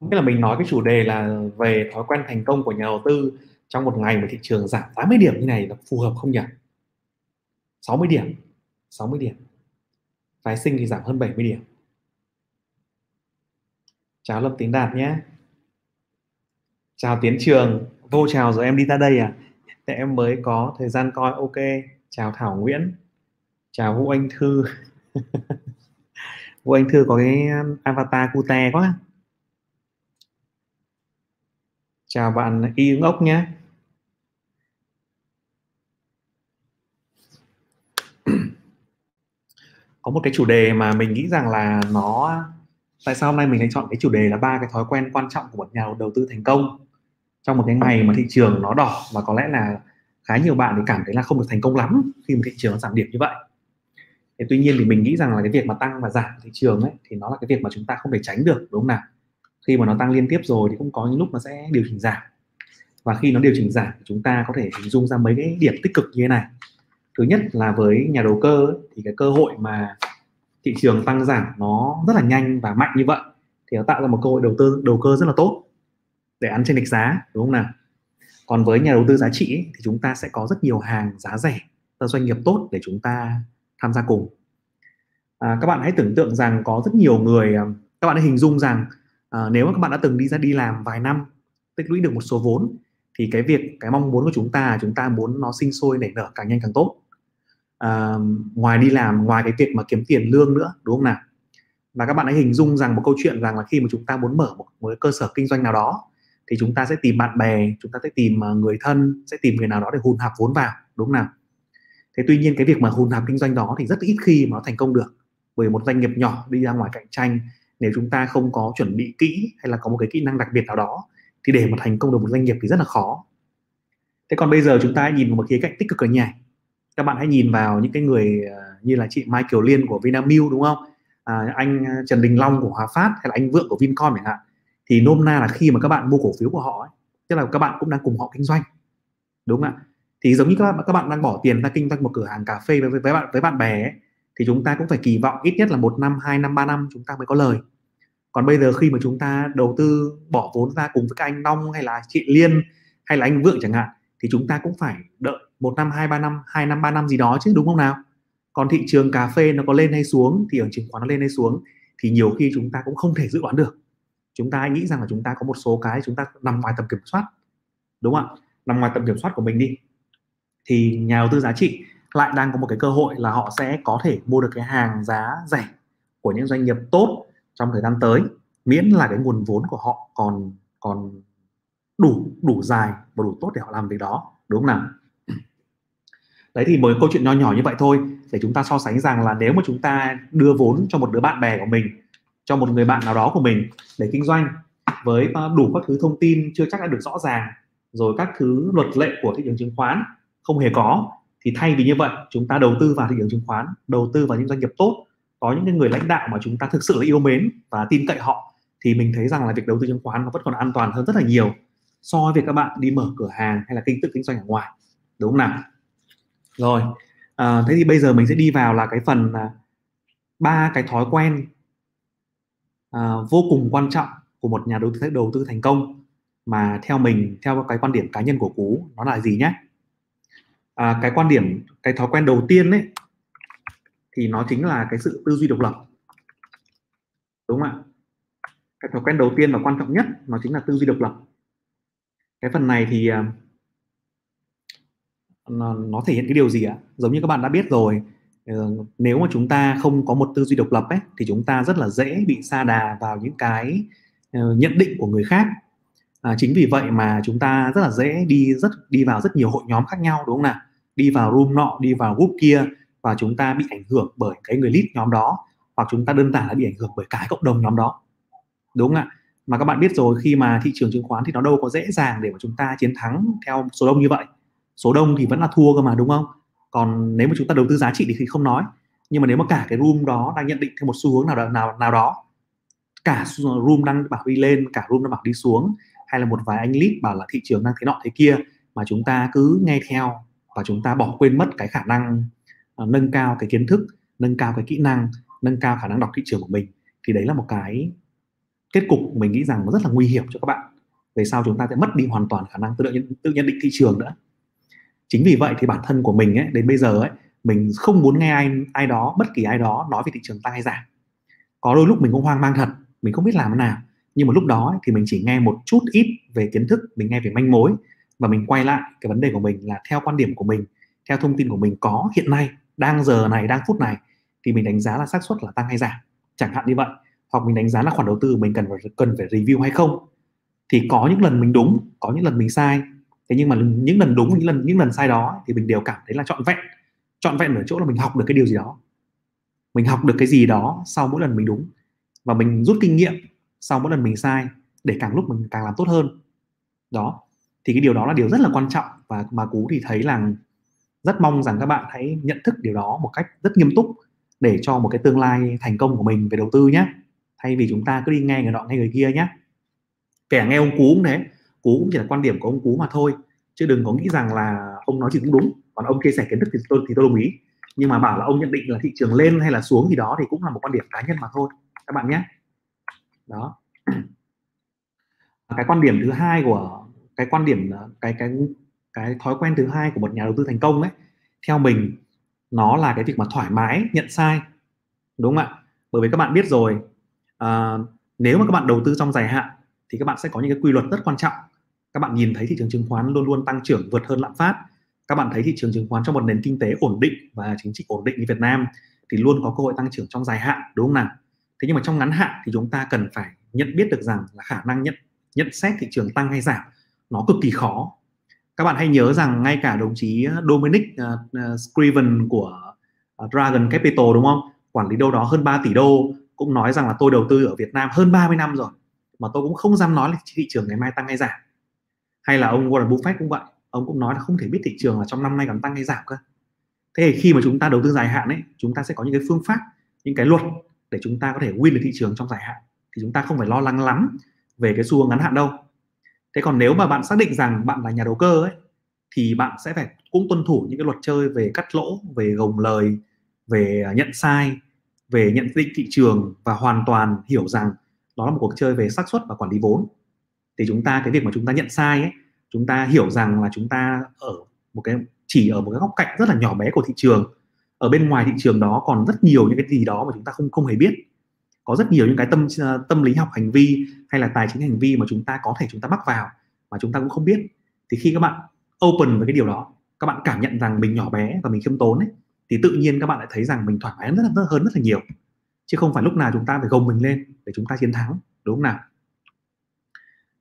Nghĩa là mình nói cái chủ đề là về thói quen thành công của nhà đầu tư trong một ngày mà thị trường giảm 80 điểm như này là phù hợp không nhỉ? 60 điểm 60 điểm. Phái sinh thì giảm hơn 70 điểm. Chào Lâm Tiến Đạt nhé. Chào Tiến Trường. Vô chào rồi em đi ra đây à? Để em mới có thời gian coi. Ok. Chào Thảo Nguyễn. Chào Vũ Anh Thư. Vũ Anh Thư có cái avatar cute quá chào bạn Y ứng ốc nhé. Có một cái chủ đề mà mình nghĩ rằng là nó, tại sao hôm nay mình lại chọn cái chủ đề là ba cái thói quen quan trọng của một nhà đầu tư thành công? Trong một cái ngày mà thị trường nó đỏ và có lẽ là khá nhiều bạn thì cảm thấy là không được thành công lắm khi mà thị trường nó giảm điểm như vậy. Thế tuy nhiên thì mình nghĩ rằng là cái việc mà tăng và giảm thị trường ấy thì nó là cái việc mà chúng ta không thể tránh được, đúng không nào? Khi mà nó tăng liên tiếp rồi thì cũng có những lúc nó sẽ điều chỉnh giảm. Và khi nó điều chỉnh giảm thì chúng ta có thể hình dung ra mấy cái điểm tích cực như thế này. Thứ nhất là với nhà đầu cơ ấy, thì cái cơ hội mà thị trường tăng giảm nó rất là nhanh và mạnh như vậy thì nó tạo ra một cơ hội đầu tư đầu cơ rất là tốt để ăn trên lệch giá đúng không nào? Còn với nhà đầu tư giá trị ấy, thì chúng ta sẽ có rất nhiều hàng giá rẻ cho doanh nghiệp tốt để chúng ta tham gia cùng. À, các bạn hãy tưởng tượng rằng có rất nhiều người à, các bạn hãy hình dung rằng à, nếu mà các bạn đã từng đi ra đi làm vài năm tích lũy được một số vốn thì cái việc cái mong muốn của chúng ta chúng ta muốn nó sinh sôi nảy nở càng nhanh càng tốt. À, ngoài đi làm ngoài cái việc mà kiếm tiền lương nữa đúng không nào? Và các bạn hãy hình dung rằng một câu chuyện rằng là khi mà chúng ta muốn mở một, một cơ sở kinh doanh nào đó thì chúng ta sẽ tìm bạn bè chúng ta sẽ tìm ờ, người thân sẽ tìm người nào đó để hùn hạp vốn vào đúng không nào? Thế tuy nhiên cái việc mà hùn hạp kinh doanh đó thì rất ít khi mà nó thành công được bởi một doanh nghiệp nhỏ đi ra ngoài cạnh tranh nếu chúng ta không có chuẩn bị kỹ hay là có một cái kỹ năng đặc biệt nào đó thì để mà thành công được một doanh nghiệp thì rất là khó. Thế còn bây giờ chúng ta nhìn một khía cạnh tích cực ở nhà. Các bạn hãy nhìn vào những cái người ờ, như là chị Mai Kiều Liên của Vinamilk đúng không? À, anh ờ, Trần Đình Long của Hòa Phát hay là anh Vượng của Vincom chẳng hạn. Thì nôm na là khi mà các bạn mua cổ phiếu của họ ấy, tức là các bạn cũng đang cùng họ kinh doanh. Đúng không ạ? Thì giống như các bạn các bạn đang bỏ tiền ra kinh doanh một cửa hàng cà phê với, với, với bạn với bạn bè ấy, thì chúng ta cũng phải kỳ vọng ít nhất là một năm hai năm ba năm chúng ta mới có lời còn bây giờ khi mà chúng ta đầu tư bỏ vốn ra cùng với các anh Long hay là chị Liên hay là anh Vượng chẳng hạn, thì chúng ta cũng phải đợi một năm, hai, ba năm, hai năm, ba năm gì đó chứ, đúng không nào? Còn thị trường cà phê nó có lên hay xuống thì ở chứng khoán nó lên hay xuống, thì nhiều khi chúng ta cũng không thể dự đoán được. Chúng ta nghĩ rằng là chúng ta có một số cái chúng ta nằm ngoài tầm kiểm soát, đúng không ạ? Nằm ngoài tầm kiểm soát của mình đi. Thì nhà đầu tư giá trị lại đang có một cái cơ hội là họ sẽ có thể mua được cái hàng giá rẻ của những doanh nghiệp tốt trong thời gian tới, miễn là cái nguồn vốn của họ còn còn đủ đủ dài và đủ tốt để họ làm việc đó, đúng không nào? Đấy thì một câu chuyện nho nhỏ như vậy thôi, để chúng ta so sánh rằng là nếu mà chúng ta đưa vốn cho một đứa bạn bè của mình, cho một người bạn nào đó của mình để kinh doanh với ờ, đủ các thứ thông tin chưa chắc đã được rõ ràng, rồi các thứ luật lệ của thị trường chứng khoán không hề có, thì thay vì như vậy, chúng ta đầu tư vào thị trường chứng khoán, đầu tư vào những doanh nghiệp tốt có những cái người lãnh đạo mà chúng ta thực sự là yêu mến và tin cậy họ thì mình thấy rằng là việc đầu tư chứng khoán nó vẫn còn an toàn hơn rất là nhiều so với việc các bạn đi mở cửa hàng hay là kinh tự kinh doanh ở ngoài đúng không nào? Rồi à, thế thì bây giờ mình sẽ đi vào là cái phần à, ba cái thói quen à, vô cùng quan trọng của một nhà đầu tư đầu tư thành công mà theo mình theo cái quan điểm cá nhân của cú nó là gì nhé? À, cái quan điểm cái thói quen đầu tiên ấy thì nó chính là cái sự tư duy độc lập. Đúng không ạ? Cái thói quen đầu tiên và quan trọng nhất nó chính là tư duy độc lập. Cái phần này thì à, nó, nó thể hiện cái điều gì ạ? Giống như các bạn đã biết rồi ờ, nếu mà chúng ta không có một tư duy độc lập ấy thì chúng ta rất là dễ bị sa đà vào những cái ờ, nhận định của người khác. À, chính vì vậy mà chúng ta rất là dễ đi rất đi vào rất nhiều hội nhóm khác nhau đúng không nào? Đi vào room nọ đi vào group kia và chúng ta bị ảnh hưởng bởi cái người lead nhóm đó hoặc chúng ta đơn giản là bị ảnh hưởng bởi cái cộng đồng nhóm đó. Đúng không ạ? Mà các bạn biết rồi khi mà thị trường chứng khoán thì nó đâu có dễ dàng để mà chúng ta chiến thắng theo số đông như vậy. Số đông thì vẫn là thua cơ mà đúng không? Còn nếu mà chúng ta đầu tư giá trị thì không nói. Nhưng mà nếu mà cả cái room đó đang nhận định theo một xu hướng nào đó, nào nào đó cả room đang bảo đi lên cả room đang bảo đi xuống hay là một vài anh lead bảo là thị trường đang thế nọ thế kia mà chúng ta cứ nghe theo và chúng ta bỏ quên mất cái khả năng uh, nâng cao cái kiến thức nâng cao cái kỹ năng nâng cao khả năng đọc thị trường của mình thì đấy là một cái kết cục mình nghĩ rằng nó rất là nguy hiểm cho các bạn. Về sau chúng ta sẽ mất đi hoàn toàn khả năng tự nhận, tự nhận định thị trường nữa. Chính vì vậy thì bản thân của mình ấy, đến bây giờ ấy mình không muốn nghe ai ai đó bất kỳ ai đó nói về thị trường tăng hay giảm có đôi lúc mình cũng hoang mang thật mình không biết làm thế nào. Nhưng mà lúc đó ấy, thì mình chỉ nghe một chút ít về kiến thức mình nghe về manh mối và mình quay lại cái vấn đề của mình là theo quan điểm của mình theo thông tin của mình có hiện nay đang giờ này, đang phút này, thì mình đánh giá là xác suất là tăng hay giảm. Chẳng hạn như vậy, hoặc mình đánh giá là khoản đầu tư mình cần phải cần phải review hay không, thì có những lần mình đúng, có những lần mình sai. Thế nhưng mà những lần đúng, những lần những lần sai đó thì mình đều cảm thấy là trọn vẹn. Trọn vẹn ở chỗ là mình học được cái điều gì đó. Mình học được cái gì đó sau mỗi lần mình đúng. Và mình rút kinh nghiệm sau mỗi lần mình sai, để càng lúc mình càng làm tốt hơn. Đó. Thì cái điều đó là điều rất là quan trọng và mà cú thì thấy là rất mong rằng các bạn hãy nhận thức điều đó một cách rất nghiêm túc để cho một cái tương lai thành công của mình về đầu tư nhé. Thay vì chúng ta cứ đi nghe người nọ, nghe người kia nhé. Kẻ nghe ông cú cũng thế, cú cũng chỉ là quan điểm của ông cú mà thôi, chứ đừng có nghĩ rằng là ông nói gì cũng đúng. Còn ông chia sẻ kiến thức thì tôi thì tôi đồng ý. Nhưng mà bảo là ông nhận định là thị trường lên hay là xuống gì đó thì cũng là một quan điểm cá nhân mà thôi, các bạn nhé. Đó. Cái quan điểm thứ hai của, cái quan điểm ờ, cái cái cái thói quen thứ hai của một nhà đầu tư thành công ấy theo mình nó là cái việc mà thoải mái nhận sai đúng không ạ? Bởi vì các bạn biết rồi à, nếu mà các bạn đầu tư trong dài hạn thì các bạn sẽ có những cái quy luật rất quan trọng. Các bạn nhìn thấy thị trường chứng khoán luôn luôn tăng trưởng vượt hơn lạm phát. Các bạn thấy thị trường chứng khoán trong một nền kinh tế ổn định và chính trị ổn định như Việt Nam thì luôn có cơ hội tăng trưởng trong dài hạn đúng không nào? Thế nhưng mà trong ngắn hạn thì chúng ta cần phải nhận biết được rằng là khả năng nhận nhận xét thị trường tăng hay giảm nó cực kỳ khó các bạn hãy nhớ rằng ngay cả đồng chí Dominic uh, Scriven của Dragon Capital đúng không? Quản lý đâu đó hơn 3 tỷ đô cũng nói rằng là tôi đầu tư ở Việt Nam hơn 30 năm rồi mà tôi cũng không dám nói là thị trường ngày mai tăng hay giảm. Hay là ông Warren Buffett cũng vậy ông cũng nói là không thể biết thị trường là trong năm nay còn tăng hay giảm cơ. Thế thì khi mà chúng ta đầu tư dài hạn ấy chúng ta sẽ có những cái phương pháp những cái luật để chúng ta có thể win được thị trường trong dài hạn. Thì chúng ta không phải lo lắng lắm về cái xu hướng ngắn hạn đâu thế còn nếu mà bạn xác định rằng bạn là nhà đầu cơ ấy thì bạn sẽ phải cũng tuân thủ những cái luật chơi về cắt lỗ về gồng lời về nhận sai về nhận định thị trường và hoàn toàn hiểu rằng đó là một cuộc chơi về xác suất và quản lý vốn. Thì chúng ta cái việc mà chúng ta nhận sai ấy chúng ta hiểu rằng là chúng ta ở một cái chỉ ở một cái góc cạnh rất là nhỏ bé của thị trường. Ở bên ngoài thị trường đó còn rất nhiều những cái gì đó mà chúng ta không không hề biết có rất nhiều những cái tâm ờ, tâm lý học hành vi hay là tài chính hành vi mà chúng ta có thể chúng ta mắc vào mà chúng ta cũng không biết. Thì khi các bạn open với cái điều đó, các bạn cảm nhận rằng mình nhỏ bé và mình khiêm tốn ấy, thì tự nhiên các bạn lại thấy rằng mình thoải mái rất là, hơn rất là nhiều. Chứ không phải lúc nào chúng ta phải gồng mình lên để chúng ta chiến thắng, đúng không nào?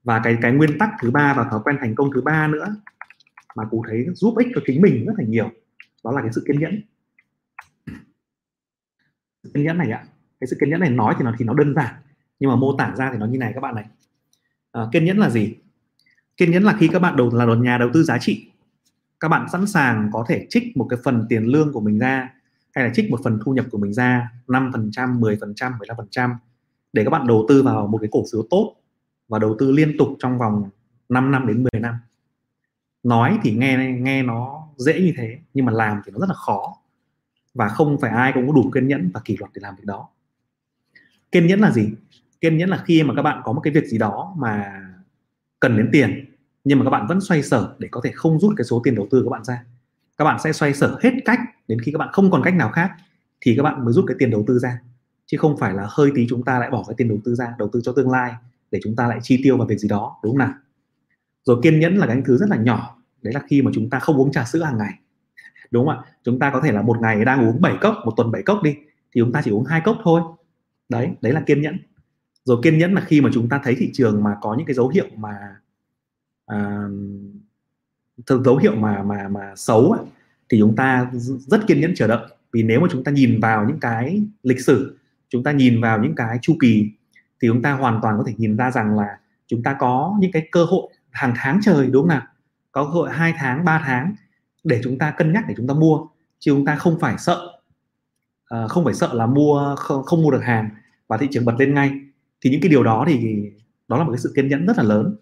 Và cái cái nguyên tắc thứ ba và thói quen thành công thứ ba nữa mà cụ thấy giúp ích cho chính mình rất là nhiều, đó là cái sự kiên nhẫn. Sự kiên nhẫn này ạ cái sự kiên nhẫn này nói thì nó thì nó đơn giản nhưng mà mô tả ra thì nó như này các bạn này à, kiên nhẫn là gì kiên nhẫn là khi các bạn đầu là một nhà đầu tư giá trị các bạn sẵn sàng có thể trích một cái phần tiền lương của mình ra hay là trích một phần thu nhập của mình ra 5%, 10%, 15% để các bạn đầu tư vào một cái cổ phiếu tốt và đầu tư liên tục trong vòng 5 năm đến 10 năm. Nói thì nghe nghe nó dễ như thế nhưng mà làm thì nó rất là khó và không phải ai cũng có đủ kiên nhẫn và kỷ luật để làm việc đó. Kiên nhẫn là gì? Kiên nhẫn là khi mà các bạn có một cái việc gì đó mà cần đến tiền, nhưng mà các bạn vẫn xoay sở để có thể không rút cái số tiền đầu tư của các bạn ra. Các bạn sẽ xoay sở hết cách đến khi các bạn không còn cách nào khác thì các bạn mới rút cái tiền đầu tư ra. Chứ không phải là hơi tí chúng ta lại bỏ cái tiền đầu tư ra, đầu tư cho tương lai để chúng ta lại chi tiêu vào việc gì đó, đúng không nào? Rồi kiên nhẫn là cái thứ rất là nhỏ, đấy là khi mà chúng ta không uống trà sữa hàng ngày, đúng không ạ? Chúng ta có thể là một ngày đang uống 7 cốc, một tuần 7 cốc đi, thì chúng ta chỉ uống hai cốc thôi đấy đấy là kiên nhẫn. Rồi kiên nhẫn là khi mà chúng ta thấy thị trường mà có những cái dấu hiệu mà à, dấu hiệu mà mà mà xấu ấy, thì chúng ta rất kiên nhẫn chờ đợi. Vì nếu mà chúng ta nhìn vào những cái lịch sử chúng ta nhìn vào những cái chu kỳ thì chúng ta hoàn toàn có thể nhìn ra rằng là chúng ta có những cái cơ hội hàng tháng trời đúng không nào? Có cơ hội hai tháng 3 tháng để chúng ta cân nhắc để chúng ta mua. Chứ chúng ta không phải sợ uh, không phải sợ là mua không, không mua được hàng và thị trường bật lên ngay, thì những cái điều đó thì đó là một cái sự kiên nhẫn rất là lớn.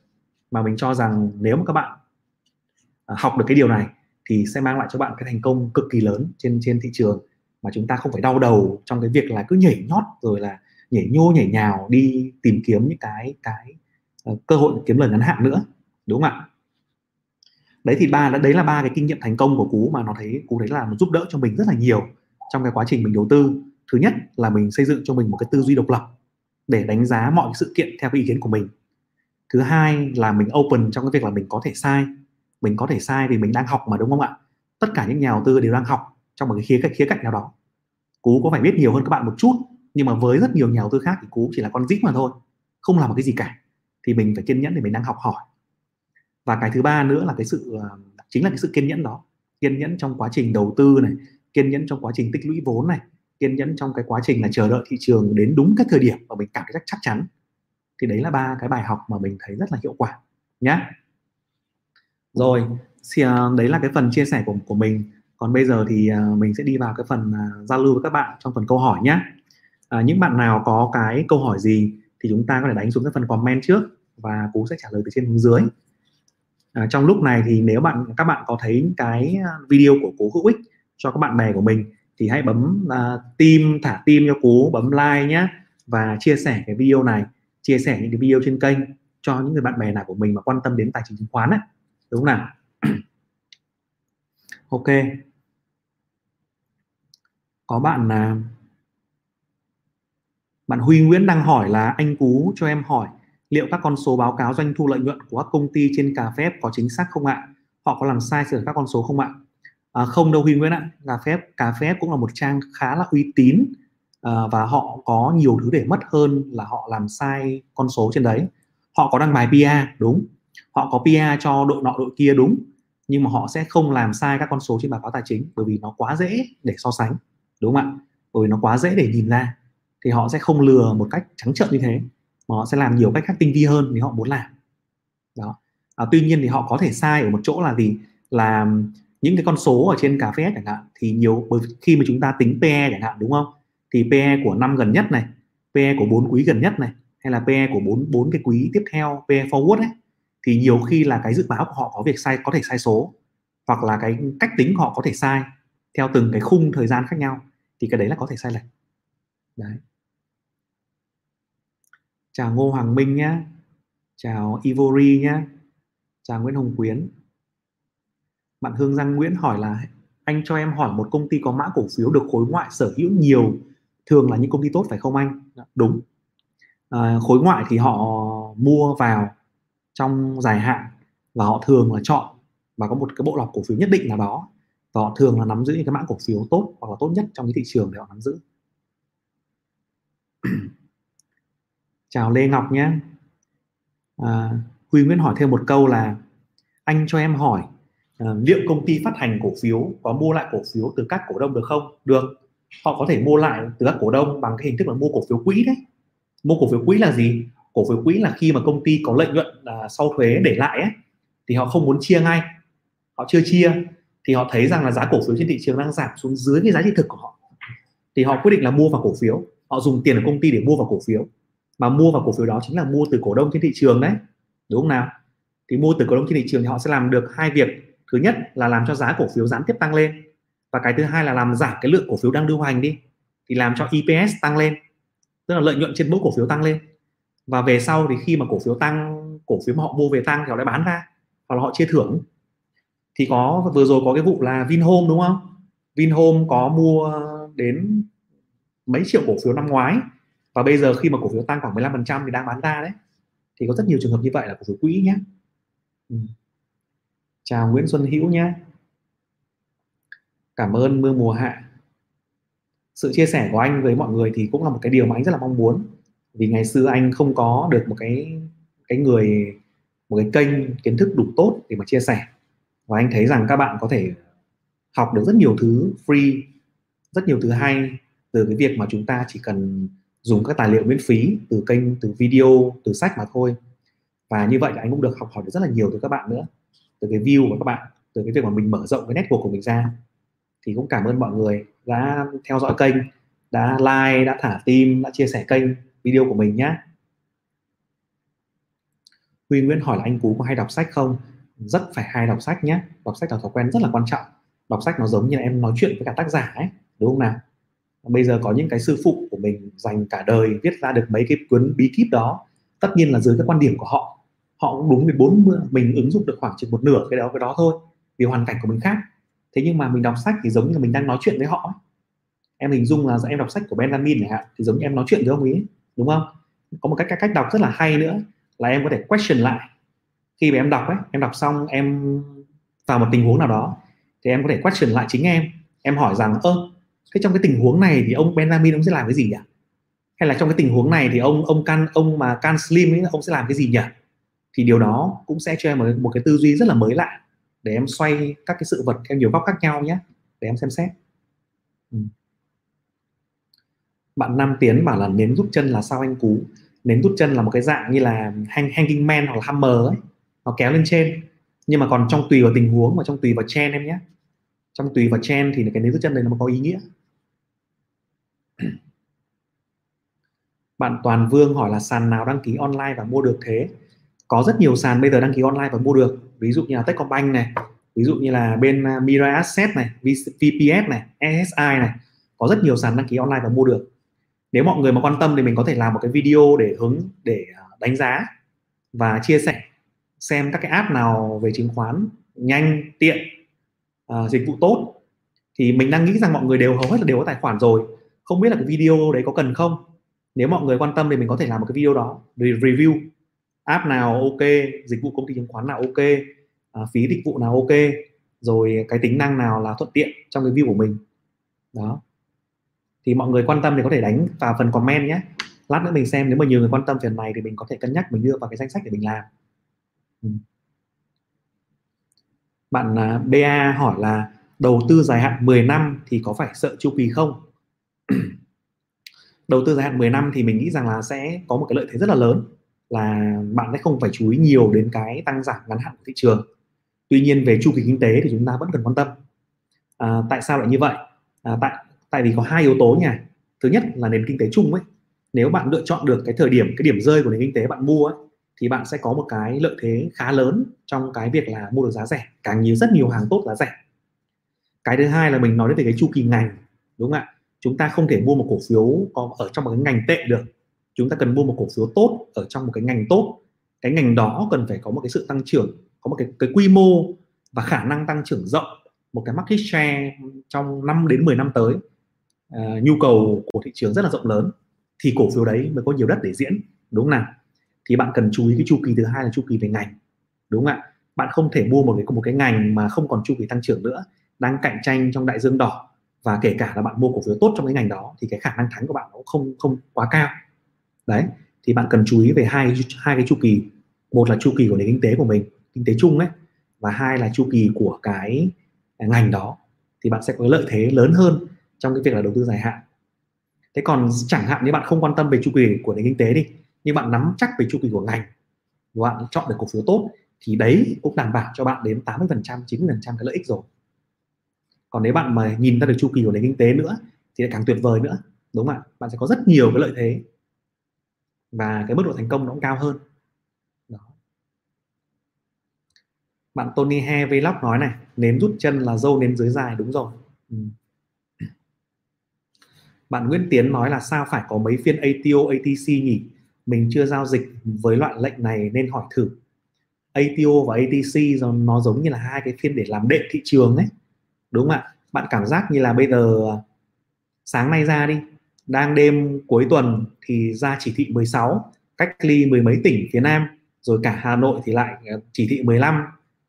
Mà mình cho rằng nếu mà các bạn à, học được cái điều này thì sẽ mang lại cho bạn cái thành công cực kỳ lớn trên trên thị trường. Mà chúng ta không phải đau đầu trong cái việc là cứ nhảy nhót rồi là nhảy nhô, nhảy nhào đi tìm kiếm những cái cái ờ, cơ hội kiếm lời ngắn hạn nữa, đúng không ạ? Đấy thì ba, đấy là ba cái kinh nghiệm thành công của cú mà nó thấy, cú đấy là giúp đỡ cho mình rất là nhiều trong cái quá trình mình đầu tư thứ nhất là mình xây dựng cho mình một cái tư duy độc lập để đánh giá mọi sự kiện theo cái ý kiến của mình. Thứ hai là mình open trong cái việc là mình có thể sai. Mình có thể sai vì mình đang học mà, đúng không ạ? Tất cả những nhà đầu tư đều đang học trong một cái khía cạnh khía cạnh nào đó. Cú có phải biết nhiều hơn các bạn một chút, nhưng mà với rất nhiều nhà đầu tư khác thì cú chỉ là con dít mà thôi, không làm một cái gì cả. Thì mình phải kiên nhẫn để mình đang học hỏi. Và cái thứ ba nữa là cái sự ờ, chính là cái sự kiên nhẫn đó. Kiên nhẫn trong quá trình đầu tư này, kiên nhẫn trong quá trình tích lũy vốn này kiên nhẫn trong cái quá trình là chờ đợi thị trường đến đúng cái thời điểm mà mình cảm thấy chắc, chắc chắn thì đấy là ba cái bài học mà mình thấy rất là hiệu quả nhé rồi thì à, đấy là cái phần chia sẻ của của mình. Còn bây giờ thì à, mình sẽ đi vào cái phần à, giao lưu với các bạn trong phần câu hỏi nhé à, những bạn nào có cái câu hỏi gì thì chúng ta có thể đánh xuống cái phần comment trước và cú sẽ trả lời từ trên hướng dưới. À, trong lúc này thì nếu bạn các bạn có thấy cái video của cú hữu ích cho các bạn bè của mình thì hãy bấm uh, tim thả tim cho cú bấm like nhé và chia sẻ cái video này chia sẻ những cái video trên kênh cho những người bạn bè nào của mình mà quan tâm đến tài chính chứng khoán ấy đúng không nào ok có bạn là bạn Huy Nguyễn đang hỏi là anh Cú cho em hỏi liệu các con số báo cáo doanh thu lợi nhuận của các công ty trên cà phép có chính xác không ạ? Họ có làm sai sửa các con số không ạ? À, không đâu Huy Nguyễn ạ. Cà phép cà phép cũng là một trang khá là uy tín à, và họ có nhiều thứ để mất hơn là họ làm sai con số trên đấy. Họ có đăng bài PR đúng. Họ có PR cho đội nọ đội kia đúng. Nhưng mà họ sẽ không làm sai các con số trên báo cáo tài chính bởi vì nó quá dễ để so sánh đúng không ạ? Bởi vì nó quá dễ để nhìn ra thì họ sẽ không lừa một cách trắng trợn như thế mà họ sẽ làm nhiều cách khác tinh vi hơn nếu họ muốn làm đó à, tuy nhiên thì họ có thể sai ở một chỗ là gì là những cái con số ở trên cà phê chẳng hạn, thì nhiều, bởi khi mà chúng ta tính PE chẳng hạn, đúng không? Thì PE của năm gần nhất này PE của bốn quý gần nhất này, hay là PE của bốn bốn cái quý tiếp theo PE forward ấy, thì nhiều khi là cái dự báo của họ có việc sai, có thể sai số, hoặc là cái cách tính của họ có thể sai theo từng cái khung thời gian khác nhau, thì cái đấy là có thể sai lệch. Đấy. Chào Ngô Hoàng Minh nhé chào Ivory nhé chào Nguyễn Hồng Quyến bạn Hương Giang Nguyễn hỏi là anh cho em hỏi một công ty có mã cổ phiếu được khối ngoại sở hữu nhiều thường là những công ty tốt phải không anh? Dạ, đúng. À, khối ngoại thì họ mua vào trong dài hạn và họ thường là chọn và có một cái bộ lọc cổ phiếu nhất định nào đó và họ thường là nắm giữ những cái mã cổ phiếu tốt hoặc là tốt nhất trong cái thị trường để họ nắm giữ. Chào Lê Ngọc nhé. À, Huy Nguyễn hỏi thêm một câu là anh cho em hỏi à, liệu công ty phát hành cổ phiếu có mua lại cổ phiếu từ các cổ đông được không? Được. Họ có thể mua lại từ các cổ đông bằng cái hình thức là mua cổ phiếu quỹ đấy. Mua cổ phiếu quỹ là gì? Cổ phiếu quỹ là khi mà công ty có lợi nhuận à, sau thuế để lại ấy, thì họ không muốn chia ngay. Họ chưa chia thì họ thấy rằng là giá cổ phiếu trên thị trường đang giảm xuống dưới cái giá trị thực của họ. Thì họ quyết định là mua vào cổ phiếu. Họ dùng tiền của công ty để mua vào cổ phiếu. Mà mua vào cổ phiếu đó chính là mua từ cổ đông trên thị trường đấy. Đúng không nào? Thì mua từ cổ đông trên thị trường thì họ sẽ làm được hai việc thứ nhất là làm cho giá cổ phiếu gián tiếp tăng lên. Và cái thứ hai là làm giảm cái lượng cổ phiếu đang lưu hành đi, thì làm cho EPS tăng lên, tức là lợi nhuận trên mỗi cổ phiếu tăng lên. Và về sau thì khi mà cổ phiếu tăng, cổ phiếu mà họ mua về tăng thì họ lại bán ra, hoặc là họ chia thưởng. Thì có, vừa rồi có cái vụ là Vinhome đúng không? Vinhome có mua đến mấy triệu cổ phiếu năm ngoái, và bây giờ khi mà cổ phiếu tăng khoảng 15% thì đang bán ra đấy. Thì có rất nhiều trường hợp như vậy là cổ phiếu quỹ nhé. Ừ chào Nguyễn Xuân Hữu nhé. Cảm ơn mưa mùa hạ. Sự chia sẻ của anh với mọi người thì cũng là một cái điều mà anh rất là mong muốn. Vì ngày xưa anh không có được một cái cái người, một cái kênh kiến thức đủ tốt để mà chia sẻ. Và anh thấy rằng các bạn có thể học được rất nhiều thứ free, rất nhiều thứ hay từ cái việc mà chúng ta chỉ cần dùng các tài liệu miễn phí từ kênh, từ video, từ sách mà thôi. Và như vậy là anh cũng được học hỏi được rất là nhiều từ các bạn nữa từ cái view của các bạn, từ cái việc mà mình mở rộng cái network của mình ra. Thì cũng cảm ơn mọi người đã theo dõi kênh, đã like, đã thả tim đã chia sẻ kênh video của mình nhé Huy Nguyễn hỏi là anh Cú có hay đọc sách không? Rất phải hay đọc sách nhé đọc sách là thói quen rất là quan trọng. Đọc sách nó giống như là em nói chuyện với cả tác giả ấy, đúng không nào? Bây giờ có những cái sư phụ của mình dành cả đời viết ra được mấy cái cuốn bí kíp đó. Tất nhiên là dưới cái quan điểm của họ họ cũng đúng đến 40 mình ứng dụng được khoảng chừng một nửa cái đó cái đó thôi, vì hoàn cảnh của mình khác. Thế nhưng mà mình đọc sách thì giống như là mình đang nói chuyện với họ em hình dung là em đọc sách của Benjamin này thì giống như em nói chuyện với ông ấy đúng không? Có một cách cách đọc rất là hay nữa là em có thể question lại. Khi mà em đọc ấy, em đọc xong em vào một tình huống nào đó, thì em có thể question lại chính em. Em hỏi rằng, ơ, thế trong cái tình huống này thì ông Benjamin ông sẽ làm cái gì nhỉ? Hay là trong cái tình huống này thì ông ông can, ông mà can slim ấy, ông sẽ làm cái gì nhỉ? Thì điều đó cũng sẽ cho em một, một cái tư duy rất là mới lạ để em xoay các cái sự vật theo nhiều góc khác nhau nhé để em xem xét. Ừ. bạn Nam Tiến bảo là nến rút chân là sao anh cú? Nến rút chân là một cái dạng như là hang, hanging man hoặc là hammer ấy nó kéo lên trên. Nhưng mà còn trong tùy vào tình huống và trong tùy vào chen em nhé. Trong tùy vào chen thì cái nến rút chân này nó có ý nghĩa. Bạn Toàn Vương hỏi là sàn nào đăng ký online và mua được thế? Có rất nhiều sàn bây giờ đăng ký online và mua được. Ví dụ như là Techcombank này ví dụ như là bên à, Mira Asset này VPS này SSI này. Có rất nhiều sàn đăng ký online và mua được. Nếu mọi người mà quan tâm thì mình có thể làm một cái video để hướng để à, đánh giá và chia sẻ xem các cái app nào về chứng khoán nhanh tiện uh, dịch vụ tốt. Thì mình đang nghĩ rằng mọi người đều hầu hết là đều có tài khoản rồi. Không biết là cái video đấy có cần không? Nếu mọi người quan tâm thì mình có thể làm một cái video đó review app nào ok dịch vụ công ty chứng khoán nào ok à, phí dịch vụ nào ok rồi cái tính năng nào là thuận tiện trong cái view của mình. Đó. Thì mọi người quan tâm thì có thể đánh vào phần comment nhé. Lát nữa mình xem nếu mà nhiều người quan tâm phần này thì mình có thể cân nhắc mình đưa vào cái danh sách để mình làm. Ừ. bạn à, uh, BA hỏi là đầu tư dài hạn 10 năm thì có phải sợ chu kỳ không? Đầu tư dài hạn 10 năm thì mình nghĩ rằng là sẽ có một cái lợi thế rất là lớn là bạn sẽ không phải chú ý nhiều đến cái tăng giảm ngắn hạn của thị trường. Tuy nhiên về chu kỳ kinh tế thì chúng ta vẫn cần quan tâm. À, tại sao lại như vậy? À, tại tại vì có hai yếu tố nhỉ thứ nhất là nền kinh tế chung ấy. Nếu bạn lựa chọn được cái thời điểm cái điểm rơi của nền kinh tế bạn mua ấy, thì bạn sẽ có một cái lợi thế khá lớn trong cái việc là mua được giá rẻ. Càng nhiều rất nhiều hàng tốt giá rẻ. Cái thứ hai là mình nói đến về cái chu kỳ ngành đúng không ạ? Chúng ta không thể mua một cổ phiếu có ở trong một cái ngành tệ được chúng ta cần mua một cổ phiếu tốt ở trong một cái ngành tốt. Cái ngành đó cần phải có một cái sự tăng trưởng có một cái cái quy mô và khả năng tăng trưởng rộng một cái market share trong 5 đến 10 năm tới. Uh, nhu cầu của thị trường rất là rộng lớn thì cổ phiếu đấy mới có nhiều đất để diễn đúng không nào? Thì bạn cần chú ý cái chu kỳ thứ hai là chu kỳ về ngành đúng không ạ? Bạn không thể mua một cái một cái ngành mà không còn chu kỳ tăng trưởng nữa đang cạnh tranh trong đại dương đỏ. Và kể cả là bạn mua cổ phiếu tốt trong cái ngành đó thì cái khả năng thắng của bạn nó không không quá cao đấy, thì bạn cần chú ý về hai hai cái chu kỳ. Một là chu kỳ của nền kinh tế của mình, kinh tế chung ấy, và hai là chu kỳ của cái ngành đó. Thì bạn sẽ có lợi thế lớn hơn trong cái việc là đầu tư dài hạn. Thế còn chẳng hạn như bạn không quan tâm về chu kỳ của nền kinh tế đi, nhưng bạn nắm chắc về chu kỳ của ngành và bạn chọn được cổ phiếu tốt, thì đấy cũng đảm bảo cho bạn đến 80 phần trăm 90 phần trăm cái lợi ích rồi. Còn nếu bạn mà nhìn ra được chu kỳ của nền kinh tế nữa, thì lại càng tuyệt vời nữa, đúng không ạ? Bạn sẽ có rất nhiều cái lợi thế và cái mức độ thành công nó cũng cao hơn. Đó. bạn Tony He Vlog nói này nến rút chân là dâu nến dưới dài, đúng rồi. Ừ. bạn Nguyễn Tiến nói là sao phải có mấy phiên ATO ATC nhỉ? Mình chưa giao dịch với loại lệnh này nên hỏi thử. ATO và ATC nó giống như là hai cái phiên để làm đệm thị trường ấy. Đúng không ạ? Bạn cảm giác như là bây giờ à, sáng nay ra đi đang đêm cuối tuần thì ra chỉ thị 16 cách ly mười mấy tỉnh phía Nam rồi cả Hà Nội thì lại ờ, chỉ thị 15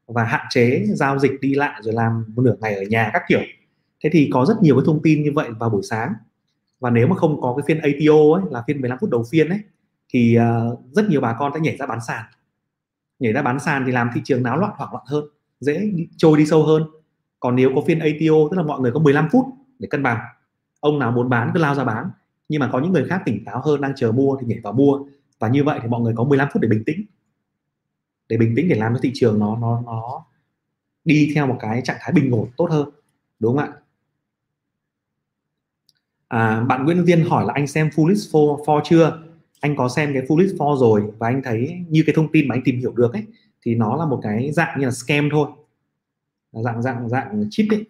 và hạn chế giao dịch đi lại rồi làm một nửa ngày ở nhà các kiểu. Thế thì có rất nhiều cái thông tin như vậy vào buổi sáng. Và nếu mà không có cái phiên ATO ấy là phiên 15 phút đầu phiên ấy thì uh, rất nhiều bà con sẽ nhảy ra bán sàn. Nhảy ra bán sàn thì làm thị trường náo loạn hoảng loạn hơn dễ trôi đi sâu hơn. Còn nếu có phiên ATO tức là mọi người có 15 phút để cân bằng ông nào muốn bán cứ lao ra bán. Nhưng mà có những người khác tỉnh táo hơn đang chờ mua thì nhảy vào mua. Và như vậy thì mọi người có 15 phút để bình tĩnh. Để bình tĩnh để làm cho thị trường nó nó nó đi theo một cái trạng thái bình ổn tốt hơn. Đúng không ạ? À, bạn Nguyễn Viên hỏi là anh xem full list for, for chưa? Anh có xem cái full list for rồi và anh thấy như cái thông tin mà anh tìm hiểu được ấy thì nó là một cái dạng như là scam thôi. Dạng dạng dạng chip ấy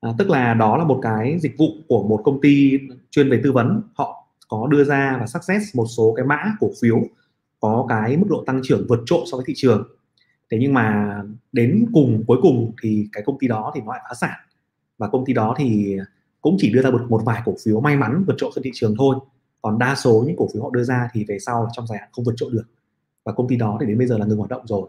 à, tức là đó là một cái dịch vụ của một công ty chuyên về tư vấn. Họ có đưa ra và success một số cái mã cổ phiếu có cái mức độ tăng trưởng vượt trội so với thị trường. Thế nhưng mà đến cùng cuối cùng thì cái công ty đó thì nó lại phá sản. Và công ty đó thì cũng chỉ đưa ra một, một vài cổ phiếu may mắn vượt trội trên thị trường thôi. Còn đa số những cổ phiếu họ đưa ra thì về sau trong dài hạn không vượt trội được. Và công ty đó thì đến bây giờ là ngừng hoạt động rồi.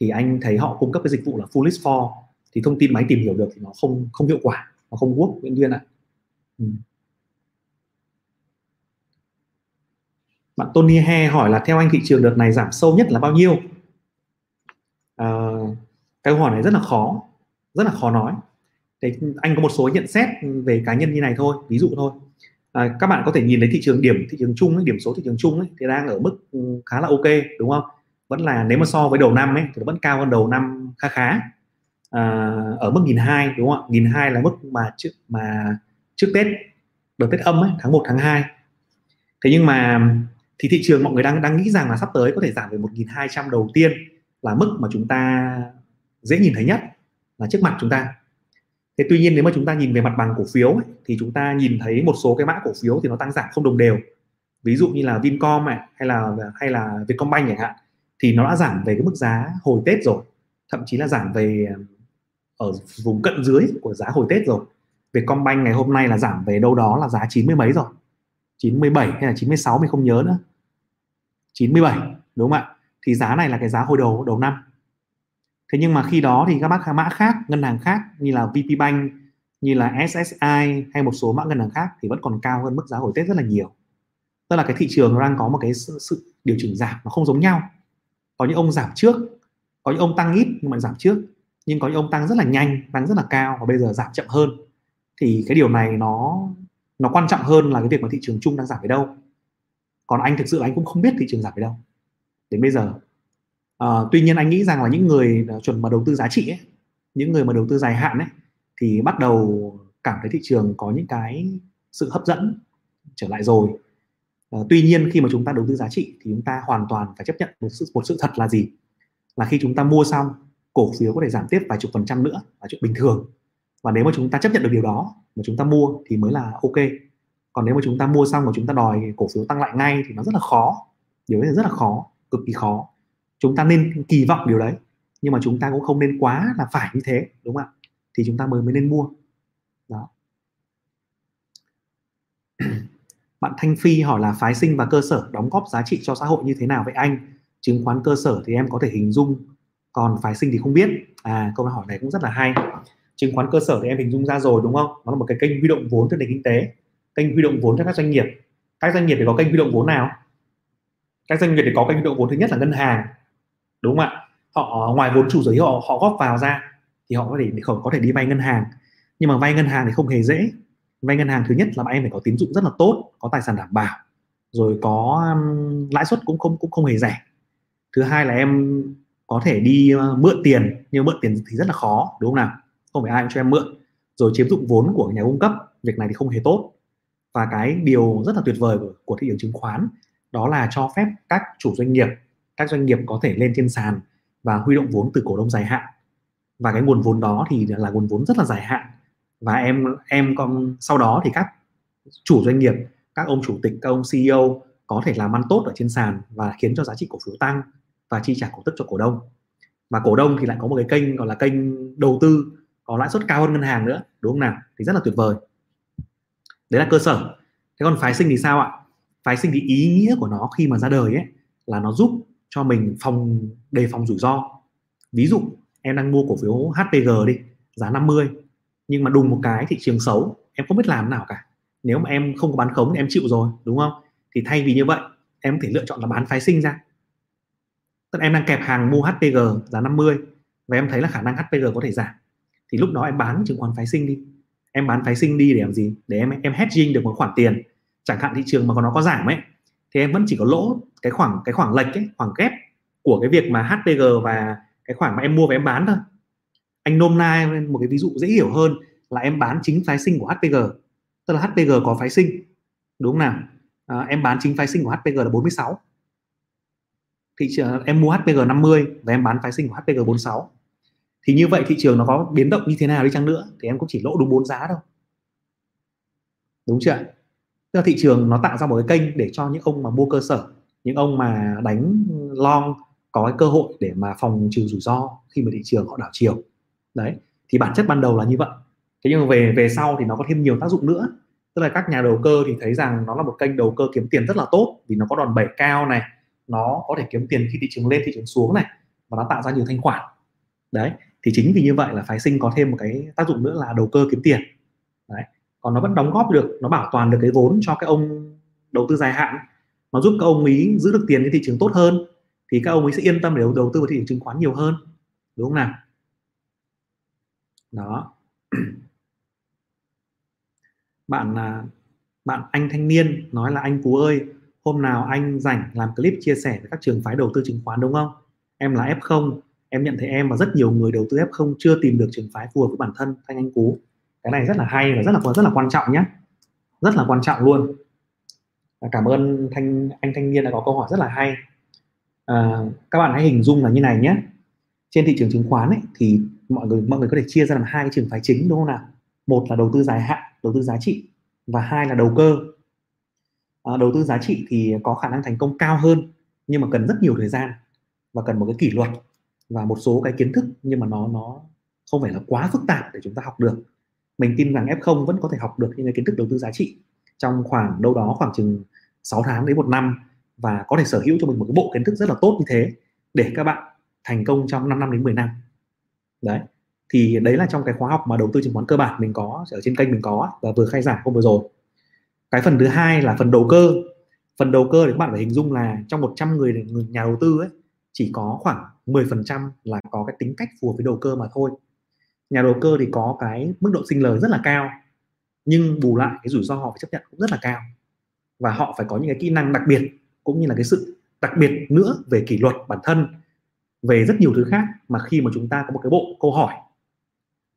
Thì anh thấy họ cung cấp cái dịch vụ là full list for thì thông tin máy tìm hiểu được thì nó không không hiệu quả nó không work Nguyễn Duyên ạ. Ừ. bạn Tony He hỏi là theo anh thị trường đợt này giảm sâu nhất là bao nhiêu? À, cái câu hỏi này rất là khó rất là khó nói. Thì anh có một số nhận xét về cá nhân như này thôi ví dụ thôi. À, các bạn có thể nhìn thấy thị trường điểm thị trường chung ấy, điểm số thị trường chung ấy, thì đang ở mức ừ, khá là ok đúng không? Vẫn là nếu mà so với đầu năm ấy thì nó vẫn cao hơn đầu năm khá khá à, ở mức nghìn hai đúng không ạ? Nghìn hai là mức mà trước mà trước tết đợt tết âm ấy tháng 1 tháng 2 thế nhưng mà thì thị trường mọi người đang đang nghĩ rằng là sắp tới có thể giảm về 1.200 đầu tiên là mức mà chúng ta dễ nhìn thấy nhất là trước mặt chúng ta. Thế tuy nhiên nếu mà chúng ta nhìn về mặt bằng cổ phiếu ấy, thì chúng ta nhìn thấy một số cái mã cổ phiếu thì nó tăng giảm không đồng đều. Ví dụ như là Vincom này, hay là hay là Vietcombank chẳng hạn thì nó đã giảm về cái mức giá hồi Tết rồi thậm chí là giảm về ở vùng cận dưới của giá hồi Tết rồi. Vietcombank ngày hôm nay là giảm về đâu đó là giá 90 mấy rồi. 97 hay là 96 mình không nhớ nữa. 97 đúng không ạ? Thì giá này là cái giá hồi đầu đầu năm. Thế nhưng mà khi đó thì các bác mã khác ngân hàng khác như là VP Bank như là SSI hay một số mã ngân hàng khác thì vẫn còn cao hơn mức giá hồi Tết rất là nhiều. Tức là cái thị trường đang có một cái sự, sự điều chỉnh giảm nó không giống nhau. Có những ông giảm trước có những ông tăng ít nhưng mà giảm trước nhưng có những ông tăng rất là nhanh tăng rất là cao và bây giờ giảm chậm hơn. Thì cái điều này nó nó quan trọng hơn là cái việc mà thị trường chung đang giảm về đâu. Còn anh thực sự anh cũng không biết thị trường giảm về đâu. Đến bây giờ à, tuy nhiên anh nghĩ rằng là những người ờ, chuẩn mà đầu tư giá trị ấy, những người mà đầu tư dài hạn ấy thì bắt đầu cảm thấy thị trường có những cái sự hấp dẫn trở lại rồi. À, tuy nhiên khi mà chúng ta đầu tư giá trị thì chúng ta hoàn toàn phải chấp nhận một sự một sự thật là gì? Là khi chúng ta mua xong cổ phiếu có thể giảm tiếp vài chục phần trăm nữa là chuyện bình thường. Và nếu mà chúng ta chấp nhận được điều đó mà chúng ta mua thì mới là ok. Còn nếu mà chúng ta mua xong mà chúng ta đòi cổ phiếu tăng lại ngay thì nó rất là khó. Điều đấy là rất là khó, cực kỳ khó. Chúng ta nên kỳ vọng điều đấy, nhưng mà chúng ta cũng không nên quá là phải như thế, đúng không ạ? Thì chúng ta mới mới nên mua. Đó. Bạn Thanh Phi hỏi là phái sinh và cơ sở đóng góp giá trị cho xã hội như thế nào vậy anh? Chứng khoán cơ sở thì em có thể hình dung còn phái sinh thì không biết. À câu hỏi này cũng rất là hay. Chứng khoán cơ sở thì em hình dung ra rồi đúng không? Nó là một cái kênh huy động vốn cho nền kinh tế kênh huy động vốn cho các doanh nghiệp. Các doanh nghiệp thì có kênh huy động vốn nào? Các doanh nghiệp thì có kênh huy động vốn thứ nhất là ngân hàng đúng không ạ? Họ ngoài vốn chủ sở hữu họ, họ góp vào ra thì họ có thể họ có thể đi vay ngân hàng. Nhưng mà vay ngân hàng thì không hề dễ. Vay ngân hàng thứ nhất là em phải có tín dụng rất là tốt có tài sản đảm bảo rồi có um, lãi suất cũng không cũng không hề rẻ. Thứ hai là em có thể đi ờ, mượn tiền nhưng mượn tiền thì rất là khó đúng không nào? Không phải ai cũng cho em mượn. Rồi chiếm dụng vốn của nhà cung cấp việc này thì không hề tốt. Và cái điều rất là tuyệt vời của, của thị trường chứng khoán đó là cho phép các chủ doanh nghiệp các doanh nghiệp có thể lên trên sàn và huy động vốn từ cổ đông dài hạn. Và cái nguồn vốn đó thì là nguồn vốn rất là dài hạn. Và em em còn sau đó thì các chủ doanh nghiệp các ông chủ tịch các ông CEO có thể làm ăn tốt ở trên sàn và khiến cho giá trị cổ phiếu tăng và chi trả cổ tức cho cổ đông. Và cổ đông thì lại có một cái kênh gọi là kênh đầu tư, có lãi suất cao hơn ngân hàng nữa, đúng không nào? Thì rất là tuyệt vời. Đấy là cơ sở. Thế còn phái sinh thì sao ạ? Phái sinh thì ý nghĩa của nó khi mà ra đời ấy, là nó giúp cho mình phòng, đề phòng rủi ro. Ví dụ, em đang mua cổ phiếu HPG đi, giá 50 nhưng mà đùng một cái thị trường xấu, em không biết làm nào cả. Nếu mà em không có bán khống thì em chịu rồi, đúng không? Thì thay vì như vậy, em có thể lựa chọn là bán phái sinh ra tức em đang kẹp hàng mua HPG giá 50 và em thấy là khả năng HPG có thể giảm. Thì lúc đó em bán chứng khoán phái sinh đi. Em bán phái sinh đi để làm gì? Để em em hedging được một khoản tiền. Chẳng hạn thị trường mà nó có giảm ấy thì em vẫn chỉ có lỗ cái khoảng cái khoảng lệch ấy khoảng ghép của cái việc mà HPG và cái khoản mà em mua và em bán thôi. Anh nôm na một cái ví dụ dễ hiểu hơn là em bán chính phái sinh của HPG tức là HPG có phái sinh. Đúng không nào? À, em bán chính phái sinh của HPG là 46 thị trường em mua HPG 50 và em bán phái sinh của HPG 46 thì như vậy thị trường nó có biến động như thế nào đi chăng nữa thì em cũng chỉ lỗ đúng bốn giá thôi. Đúng chưa tức là thị trường nó tạo ra một cái kênh để cho những ông mà mua cơ sở, những ông mà đánh long có cái cơ hội để mà phòng trừ rủi ro khi mà thị trường họ đảo chiều. Đấy, thì bản chất ban đầu là như vậy. Thế nhưng mà về về sau thì nó có thêm nhiều tác dụng nữa. Tức là các nhà đầu cơ thì thấy rằng nó là một kênh đầu cơ kiếm tiền rất là tốt vì nó có đòn bẩy cao này nó có thể kiếm tiền khi thị trường lên, thị trường xuống này, và nó tạo ra nhiều thanh khoản. Đấy, thì chính vì như vậy là phái sinh có thêm một cái tác dụng nữa là đầu cơ kiếm tiền. Đấy, còn nó vẫn đóng góp được, nó bảo toàn được cái vốn cho cái ông đầu tư dài hạn. Nó giúp các ông ý giữ được tiền trên thị trường tốt hơn, thì các ông ấy sẽ yên tâm để đầu tư vào thị trường chứng khoán nhiều hơn. Đúng không nào? Đó. Bạn à, bạn anh thanh niên nói là, anh Phú ơi hôm nào anh rảnh làm clip chia sẻ với các trường phái đầu tư chứng khoán đúng không? Em là F0 em nhận thấy em và rất nhiều người đầu tư F0 chưa tìm được trường phái phù hợp với bản thân thanh anh cú. cái này rất là hay và rất là rất là quan trọng nhé rất là quan trọng luôn. Cảm ơn thanh anh thanh niên đã có câu hỏi rất là hay. À, các bạn hãy hình dung là như này nhé. Trên thị trường chứng khoán ấy, thì mọi người mọi người có thể chia ra làm hai cái trường phái chính đúng không nào? Một là đầu tư dài hạn đầu tư giá trị và hai là đầu cơ à, đầu tư giá trị thì có khả năng thành công cao hơn nhưng mà cần rất nhiều thời gian và cần một cái kỷ luật và một số cái kiến thức nhưng mà nó nó không phải là quá phức tạp để chúng ta học được. Mình tin rằng F0 vẫn có thể học được những cái kiến thức đầu tư giá trị trong khoảng đâu đó khoảng chừng 6 tháng đến một năm và có thể sở hữu cho mình một cái bộ kiến thức rất là tốt như thế để các bạn thành công trong 5 năm đến 10 năm. Đấy thì đấy là trong cái khóa học mà đầu tư chứng khoán cơ bản mình có ở trên kênh mình có và vừa khai giảng hôm vừa rồi cái phần thứ hai là phần đầu cơ. Phần đầu cơ thì các bạn phải hình dung là trong 100 người, người nhà đầu tư ấy chỉ có khoảng 10% là có cái tính cách phù hợp với đầu cơ mà thôi. Nhà đầu cơ thì có cái mức độ sinh lời rất là cao nhưng bù lại cái rủi ro họ phải chấp nhận cũng rất là cao. Và họ phải có những cái kỹ năng đặc biệt cũng như là cái sự đặc biệt nữa về kỷ luật bản thân về rất nhiều thứ khác mà khi mà chúng ta có một cái bộ câu hỏi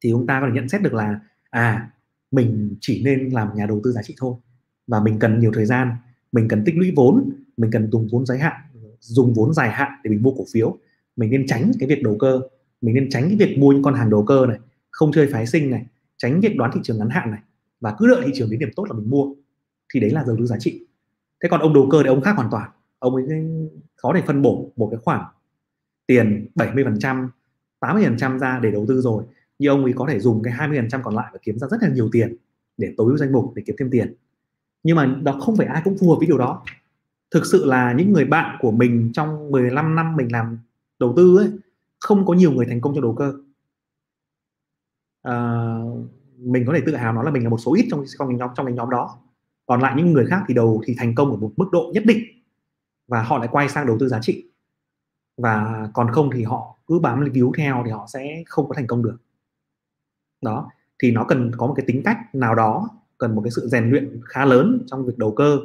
thì chúng ta có thể nhận xét được là à mình chỉ nên làm nhà đầu tư giá trị thôi và mình cần nhiều thời gian, mình cần tích lũy vốn, mình cần dùng vốn dài hạn, dùng vốn dài hạn để mình mua cổ phiếu. Mình nên tránh cái việc đầu cơ, mình nên tránh cái việc mua những con hàng đầu cơ này, không chơi phái sinh này, tránh việc đoán thị trường ngắn hạn này. Và cứ đợi thị trường đến điểm tốt là mình mua, thì đấy là đầu tư giá trị. Thế còn ông đầu cơ thì ông khác hoàn toàn. Ông ấy khó để phân bổ một cái khoản tiền 70% 80% ra để đầu tư rồi. Nhưng ông ấy có thể dùng cái 20% còn lại và kiếm ra rất là nhiều tiền để tối ưu danh mục để kiếm thêm tiền nhưng mà đó không phải ai cũng phù hợp với điều đó. Thực sự là những người bạn của mình trong 15 năm mình làm đầu tư ấy không có nhiều người thành công trong đầu cơ. À, mình có thể tự hào nói là mình là một số ít trong trong nhóm trong cái nhóm đó. Còn lại những người khác thì đầu thì thành công ở một mức độ nhất định và họ lại quay sang đầu tư giá trị. Và còn không thì họ cứ bám víu theo thì họ sẽ không có thành công được. Đó thì nó cần có một cái tính cách nào đó cần một cái sự rèn luyện khá lớn trong việc đầu cơ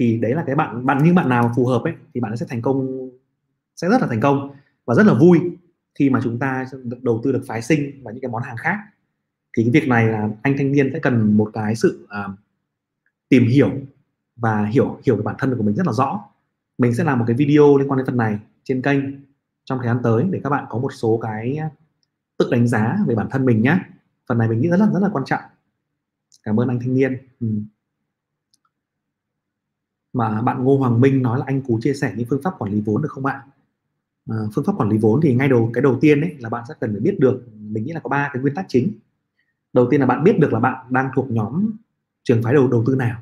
thì đấy là cái bạn bạn những bạn nào phù hợp ấy thì bạn sẽ thành công sẽ rất là thành công và rất là vui khi mà chúng ta đầu tư được phái sinh và những cái món hàng khác. Thì cái việc này là anh thanh niên sẽ cần một cái sự uh, tìm hiểu và hiểu hiểu về bản thân của mình rất là rõ. Mình sẽ làm một cái video liên quan đến phần này trên kênh trong thời gian tới để các bạn có một số cái tự đánh giá về bản thân mình nhé phần này mình nghĩ rất là rất là quan trọng cảm ơn anh thanh niên. Ừ. mà bạn Ngô Hoàng Minh nói là anh cú chia sẻ những phương pháp quản lý vốn được không ạ? À, phương pháp quản lý vốn thì ngay đầu cái đầu tiên ấy là bạn sẽ cần phải biết được mình nghĩ là có ba cái nguyên tắc chính. Đầu tiên là bạn biết được là bạn đang thuộc nhóm trường phái đầu đầu tư nào.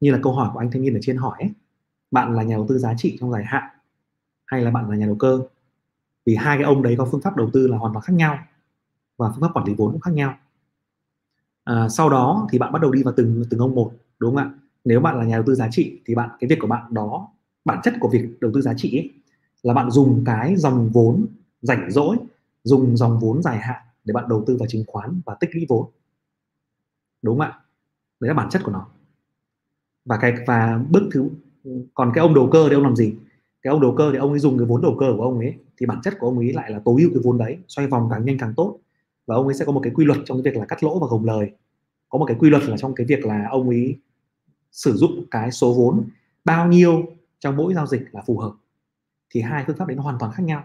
Như là câu hỏi của anh thanh niên ở trên hỏi ấy. bạn là nhà đầu tư giá trị trong dài hạn hay là bạn là nhà đầu cơ? Vì hai cái ông đấy có phương pháp đầu tư là hoàn toàn khác nhau và phương pháp quản lý vốn cũng khác nhau à, sau đó thì bạn bắt đầu đi vào từng từng ông một đúng không ạ? Nếu bạn là nhà đầu tư giá trị thì bạn cái việc của bạn đó bản chất của việc đầu tư giá trị ấy, là bạn dùng cái dòng vốn rảnh rỗi dùng dòng vốn dài hạn để bạn đầu tư vào chứng khoán và tích lũy vốn. Đúng không ạ? Đấy là bản chất của nó. Và cái và bước thứ còn cái ông đầu cơ thì ông làm gì? Cái ông đầu cơ thì ông ấy dùng cái vốn đầu cơ của ông ấy thì bản chất của ông ấy lại là tối ưu cái vốn đấy xoay vòng càng nhanh càng tốt và ông ấy sẽ có một cái quy luật trong cái việc là cắt lỗ và gồng lời. Có một cái quy luật là trong cái việc là ông ấy sử dụng cái số vốn bao nhiêu trong mỗi giao dịch là phù hợp. Thì hai phương pháp đấy nó hoàn toàn khác nhau.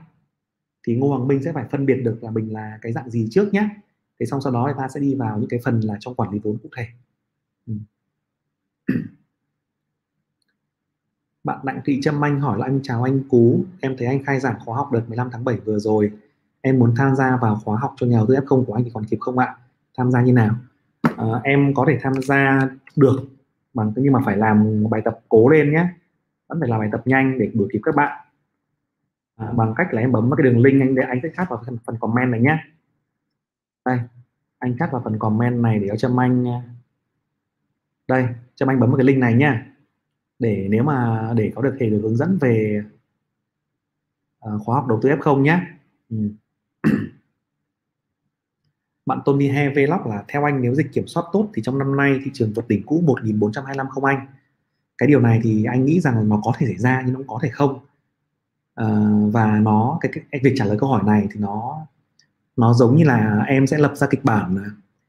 Thì Ngô Hoàng Minh sẽ phải phân biệt được là mình là cái dạng gì trước nhé thế xong sau đó thì ta sẽ đi vào những cái phần là trong quản lý vốn cụ thể. Ừ. bạn Đặng Thị Trâm Anh hỏi là, anh chào anh Cú, em thấy anh khai giảng khóa học đợt 15 tháng 7 vừa rồi em muốn tham gia vào khóa học cho nhà đầu tư F0 của anh thì còn kịp không ạ? Tham gia như nào? À, em có thể tham gia được bằng nhưng mà phải làm bài tập cố lên nhé. Vẫn phải làm bài tập nhanh để đuổi kịp các bạn. À, bằng cách là em bấm vào cái đường link anh để anh sẽ chat vào phần, phần comment này nhé. Đây anh chat vào phần comment này để cho Trâm Anh ờ, đây Trâm Anh bấm vào cái link này nhé. Để nếu mà để có được thể được hướng dẫn về uh, khóa học đầu tư F0 nhé. Ừ bạn Tony He Vlog là theo anh nếu dịch kiểm soát tốt thì trong năm nay thị trường vượt đỉnh cũ 1425 không anh? Cái điều này thì anh nghĩ rằng nó có thể xảy ra nhưng nó cũng có thể không. À, và nó cái, cái việc trả lời câu hỏi này thì nó nó giống như là em sẽ lập ra kịch bản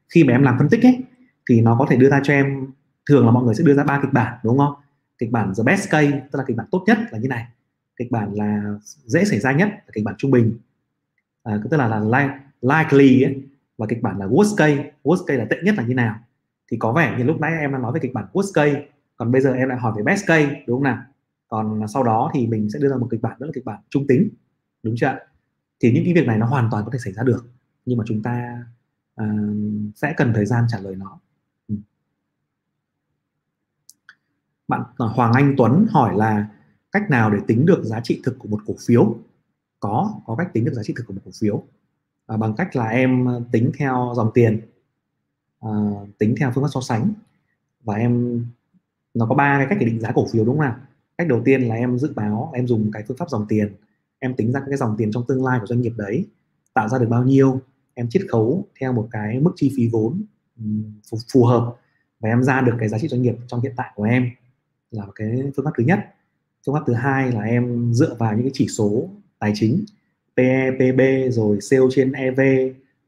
khi mà em làm phân tích ấy thì nó có thể đưa ra cho em thường là mọi người sẽ đưa ra ba kịch bản đúng không? Kịch bản the best case tức là kịch bản tốt nhất là như này. Kịch bản là dễ xảy ra nhất là kịch bản trung bình. À, tức là là likely ấy, và kịch bản là worst case worst case là tệ nhất là như nào? Thì có vẻ như lúc nãy em đã nói về kịch bản worst case còn bây giờ em lại hỏi về best case đúng không nào? Còn sau đó thì mình sẽ đưa ra một kịch bản đó là kịch bản trung tính đúng chưa ạ? Thì những cái việc này nó hoàn toàn có thể xảy ra được nhưng mà chúng ta uh, sẽ cần thời gian trả lời nó. Ừ. bạn ờ, Hoàng Anh Tuấn hỏi là cách nào để tính được giá trị thực của một cổ phiếu? Có có cách tính được giá trị thực của một cổ phiếu à, bằng cách là em ờ, tính theo dòng tiền à, tính theo phương pháp so sánh. Và em nó có ba cái cách để định giá cổ phiếu đúng không nào? Cách đầu tiên là em dự báo em dùng cái phương pháp dòng tiền. Em tính ra cái dòng tiền trong tương lai của doanh nghiệp đấy tạo ra được bao nhiêu em chiết khấu theo một cái mức chi phí vốn phù, phù hợp. Và em ra được cái giá trị doanh nghiệp trong hiện tại của em là cái phương pháp thứ nhất. Phương pháp thứ hai là em dựa vào những cái chỉ số tài chính. PE, PB rồi sale trên EV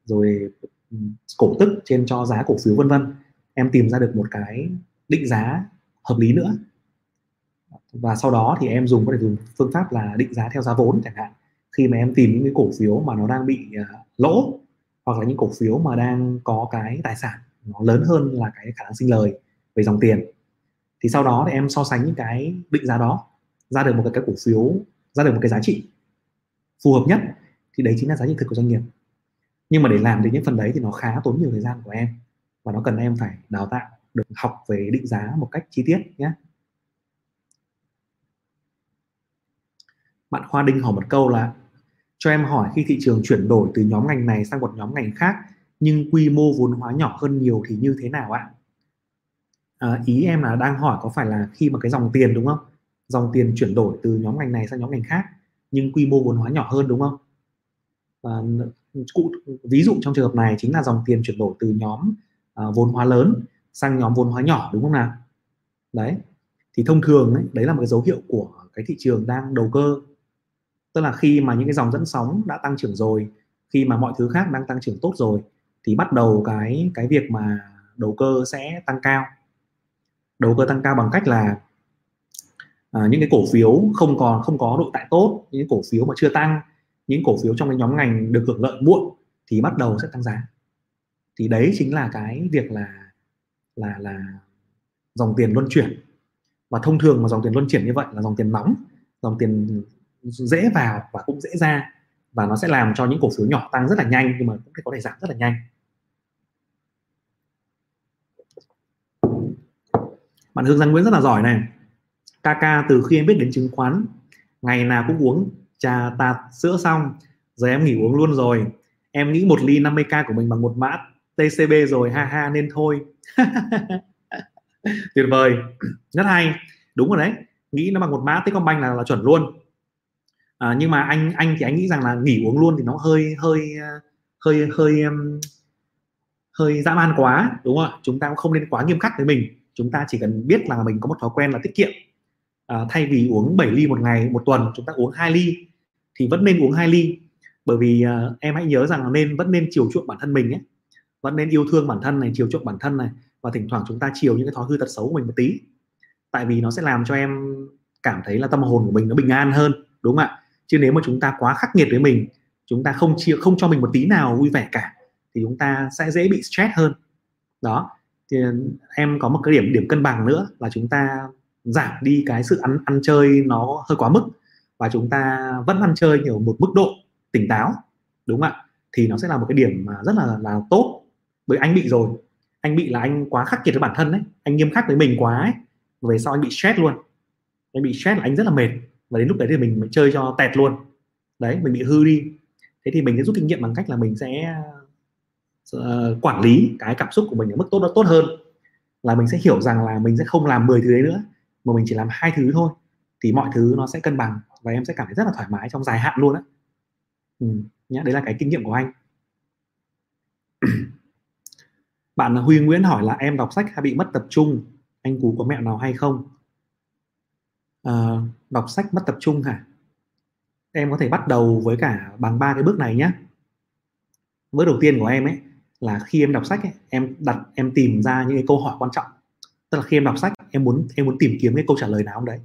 rồi ừ, cổ tức trên cho giá cổ phiếu vân vân. Em tìm ra được một cái định giá hợp lý nữa. Và sau đó thì em dùng có thể dùng phương pháp là định giá theo giá vốn chẳng hạn. Khi mà em tìm những cái cổ phiếu mà nó đang bị uh, lỗ hoặc là những cổ phiếu mà đang có cái tài sản nó lớn hơn là cái khả năng sinh lời về dòng tiền thì sau đó thì em so sánh những cái định giá đó ra được một cái, cái cổ phiếu ra được một cái giá trị phù hợp nhất thì đấy chính là giá trị thực của doanh nghiệp nhưng mà để làm được những phần đấy thì nó khá tốn nhiều thời gian của em và nó cần em phải đào tạo được học về định giá một cách chi tiết nhé bạn Khoa Đinh hỏi một câu là cho em hỏi khi thị trường chuyển đổi từ nhóm ngành này sang một nhóm ngành khác nhưng quy mô vốn hóa nhỏ hơn nhiều thì như thế nào ạ? À, ý em là đang hỏi có phải là khi mà cái dòng tiền đúng không? Dòng tiền chuyển đổi từ nhóm ngành này sang nhóm ngành khác nhưng quy mô vốn hóa nhỏ hơn đúng không? À, cụ ví dụ trong trường hợp này chính là dòng tiền chuyển đổi từ nhóm uh, vốn hóa lớn sang nhóm vốn hóa nhỏ đúng không nào? Đấy. Thì thông thường ấy, đấy là một cái dấu hiệu của cái thị trường đang đầu cơ tức là khi mà những cái dòng dẫn sóng đã tăng trưởng rồi khi mà mọi thứ khác đang tăng trưởng tốt rồi thì bắt đầu cái cái việc mà đầu cơ sẽ tăng cao đầu cơ tăng cao bằng cách là à, những cái cổ phiếu không còn không có độ tại tốt những cổ phiếu mà chưa tăng những cổ phiếu trong cái nhóm ngành được hưởng lợi muộn thì bắt đầu sẽ tăng giá. Thì đấy chính là cái việc là là là dòng tiền luân chuyển. Và thông thường mà dòng tiền luân chuyển như vậy là dòng tiền nóng dòng tiền dễ vào và cũng dễ ra và nó sẽ làm cho những cổ phiếu nhỏ tăng rất là nhanh nhưng mà cũng có thể giảm rất là nhanh. Bạn Hương Giang Nguyễn rất là giỏi này. Kaka từ khi em biết đến chứng khoán ngày nào cũng uống trà tạt sữa xong giờ em nghỉ uống luôn rồi. Em nghĩ một ly 50k của mình bằng một mã TCB rồi ha ha nên thôi. Tuyệt vời. Rất hay. Đúng rồi đấy. Nghĩ nó bằng một mã Techcombank là là chuẩn luôn. À, nhưng mà anh anh thì anh nghĩ rằng là nghỉ uống luôn thì nó hơi hơi hơi hơi um, hơi dã man quá đúng không chúng ta cũng không nên quá nghiêm khắc với mình. Chúng ta chỉ cần biết là mình có một thói quen là tiết kiệm à, thay vì uống 7 ly một ngày một tuần chúng ta uống 2 ly thì vẫn nên uống 2 ly. Bởi vì à, em hãy nhớ rằng nên vẫn nên chiều chuộng bản thân mình ấy. Vẫn nên yêu thương bản thân này chiều chuộng bản thân này. Và thỉnh thoảng chúng ta chiều những cái thói hư tật xấu của mình một tí. Tại vì nó sẽ làm cho em cảm thấy là tâm hồn của mình nó bình an hơn đúng không ạ? Chứ nếu mà chúng ta quá khắc nghiệt với mình chúng ta không chia không cho mình một tí nào vui vẻ cả thì chúng ta sẽ dễ bị stress hơn. Đó thì ờ, em có một cái điểm điểm cân bằng nữa là chúng ta giảm đi cái sự ăn ăn chơi nó hơi quá mức và chúng ta vẫn ăn chơi nhiều một mức độ tỉnh táo đúng không ạ? Thì nó sẽ là một cái điểm mà rất là là tốt. Bởi anh bị rồi anh bị là anh quá khắc nghiệt với bản thân đấy anh nghiêm khắc với mình quá ấy về sau anh bị stress luôn. Anh bị stress là anh rất là mệt và đến lúc đấy thì mình, mình chơi cho tẹt luôn. Đấy mình bị hư đi. Thế thì mình sẽ rút kinh nghiệm bằng cách là mình sẽ uh, quản lý cái cảm xúc của mình ở mức tốt nó tốt hơn. Là mình sẽ hiểu rằng là mình sẽ không làm 10 thứ đấy nữa mà mình chỉ làm hai thứ thôi thì mọi thứ nó sẽ cân bằng và em sẽ cảm thấy rất là thoải mái trong dài hạn luôn á. Ừ, nhá đấy là cái kinh nghiệm của anh. Bạn Huy Nguyễn hỏi là em đọc sách hay bị mất tập trung? Anh cú có mẹo nào hay không? À, đọc sách mất tập trung hả? Em có thể bắt đầu với cả bằng ba cái bước này nhé bước đầu tiên của em ấy là khi em đọc sách ấy, em đặt em tìm ra những cái câu hỏi quan trọng. Tức là khi em đọc sách em muốn em muốn tìm kiếm cái câu trả lời nào không đấy?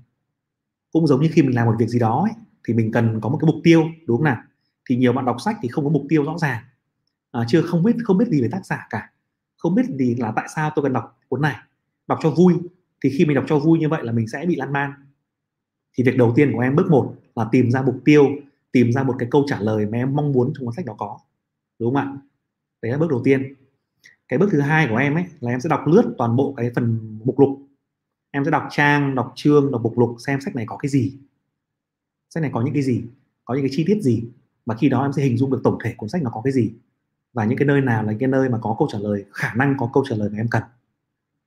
Cũng giống như khi mình làm một việc gì đó ấy, thì mình cần có một cái mục tiêu đúng không nào? Thì nhiều bạn đọc sách thì không có mục tiêu rõ ràng. À, chưa không biết không biết gì về tác giả cả. Không biết gì là tại sao tôi cần đọc cuốn này. Đọc cho vui. Thì khi mình đọc cho vui như vậy là mình sẽ bị lan man. Thì việc đầu tiên của em bước một là tìm ra mục tiêu tìm ra một cái câu trả lời mà em mong muốn trong cuốn sách đó có. Đúng không ạ? Đấy là bước đầu tiên. Cái bước thứ hai của em ấy là em sẽ đọc lướt toàn bộ cái phần mục lục em sẽ đọc trang, đọc chương, đọc mục lục xem sách này có cái gì. Sách này có những cái gì, có những cái chi tiết gì, và khi đó em sẽ hình dung được tổng thể cuốn sách nó có cái gì. Và những cái nơi nào là những cái nơi mà có câu trả lời, khả năng có câu trả lời mà em cần.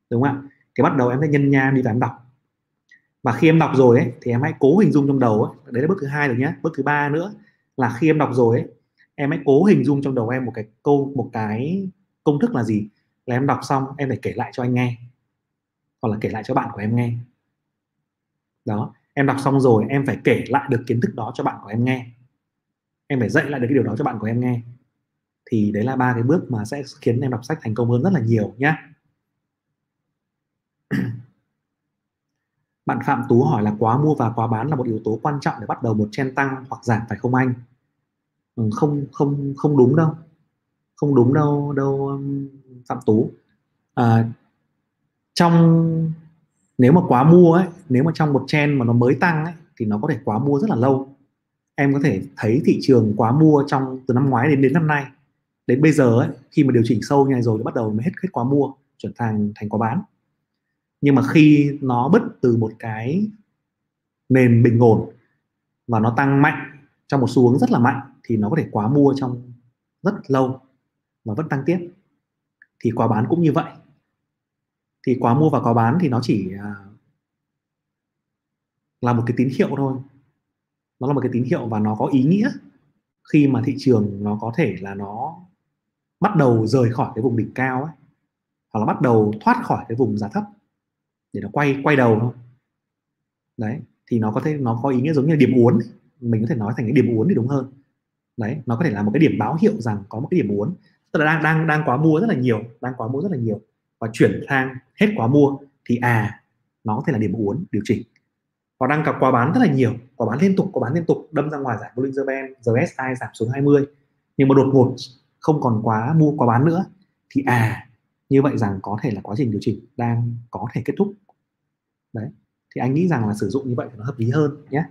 Đúng không ạ? Thì bắt đầu em sẽ nhân nha đi và em đọc. Và khi em đọc rồi ấy, thì em hãy cố hình dung trong đầu ấy. Đấy là bước thứ hai rồi nhé bước thứ ba nữa là khi em đọc rồi ấy, em hãy cố hình dung trong đầu em một cái câu, một cái công thức là gì. Là em đọc xong, em phải kể lại cho anh nghe hoặc là kể lại cho bạn của em nghe. Đó em đọc xong rồi em phải kể lại được kiến thức đó cho bạn của em nghe. Em phải dạy lại được cái điều đó cho bạn của em nghe. Thì đấy là ba cái bước mà sẽ khiến em đọc sách thành công hơn rất là nhiều nhé bạn Phạm Tú hỏi là quá mua và quá bán là một yếu tố quan trọng để bắt đầu một chen tăng hoặc giảm phải không anh? Ừ, không không không đúng đâu. Không đúng đâu đâu um, Phạm Tú. À, trong nếu mà quá mua ấy nếu mà trong một chen mà nó mới tăng ấy thì nó có thể quá mua rất là lâu. Em có thể thấy thị trường quá mua trong từ năm ngoái đến đến năm nay. Đến bây giờ ấy, khi mà điều chỉnh sâu như này rồi thì bắt đầu mới hết hết quá mua chuyển thành thành quá bán. Nhưng mà khi nó bứt từ một cái nền bình ổn và nó tăng mạnh trong một xu hướng rất là mạnh thì nó có thể quá mua trong rất lâu và vẫn tăng tiếp. Thì quá bán cũng như vậy thì quá mua và quá bán thì nó chỉ à, là một cái tín hiệu thôi. Nó là một cái tín hiệu và nó có ý nghĩa khi mà thị trường nó có thể là nó bắt đầu rời khỏi cái vùng đỉnh cao ấy hoặc là bắt đầu thoát khỏi cái vùng giá thấp để nó quay quay đầu thôi. Đấy thì nó có thể nó có ý nghĩa giống như điểm uốn mình có thể nói thành cái điểm uốn thì đúng hơn. Đấy nó có thể là một cái điểm báo hiệu rằng có một cái điểm uốn. Tức là đang đang đang quá mua rất là nhiều đang quá mua rất là nhiều và chuyển sang hết quá mua thì à nó có thể là điểm uốn, điều chỉnh. Và đang cặp quá bán rất là nhiều quá bán liên tục quá bán liên tục, đâm ra ngoài giải Bollinger Band RSI giảm xuống 20 nhưng mà đột ngột không còn quá mua, quá bán nữa thì à như vậy rằng có thể là quá trình điều chỉnh đang có thể kết thúc. Đấy, thì anh nghĩ rằng là sử dụng như vậy nó hợp lý hơn nhé.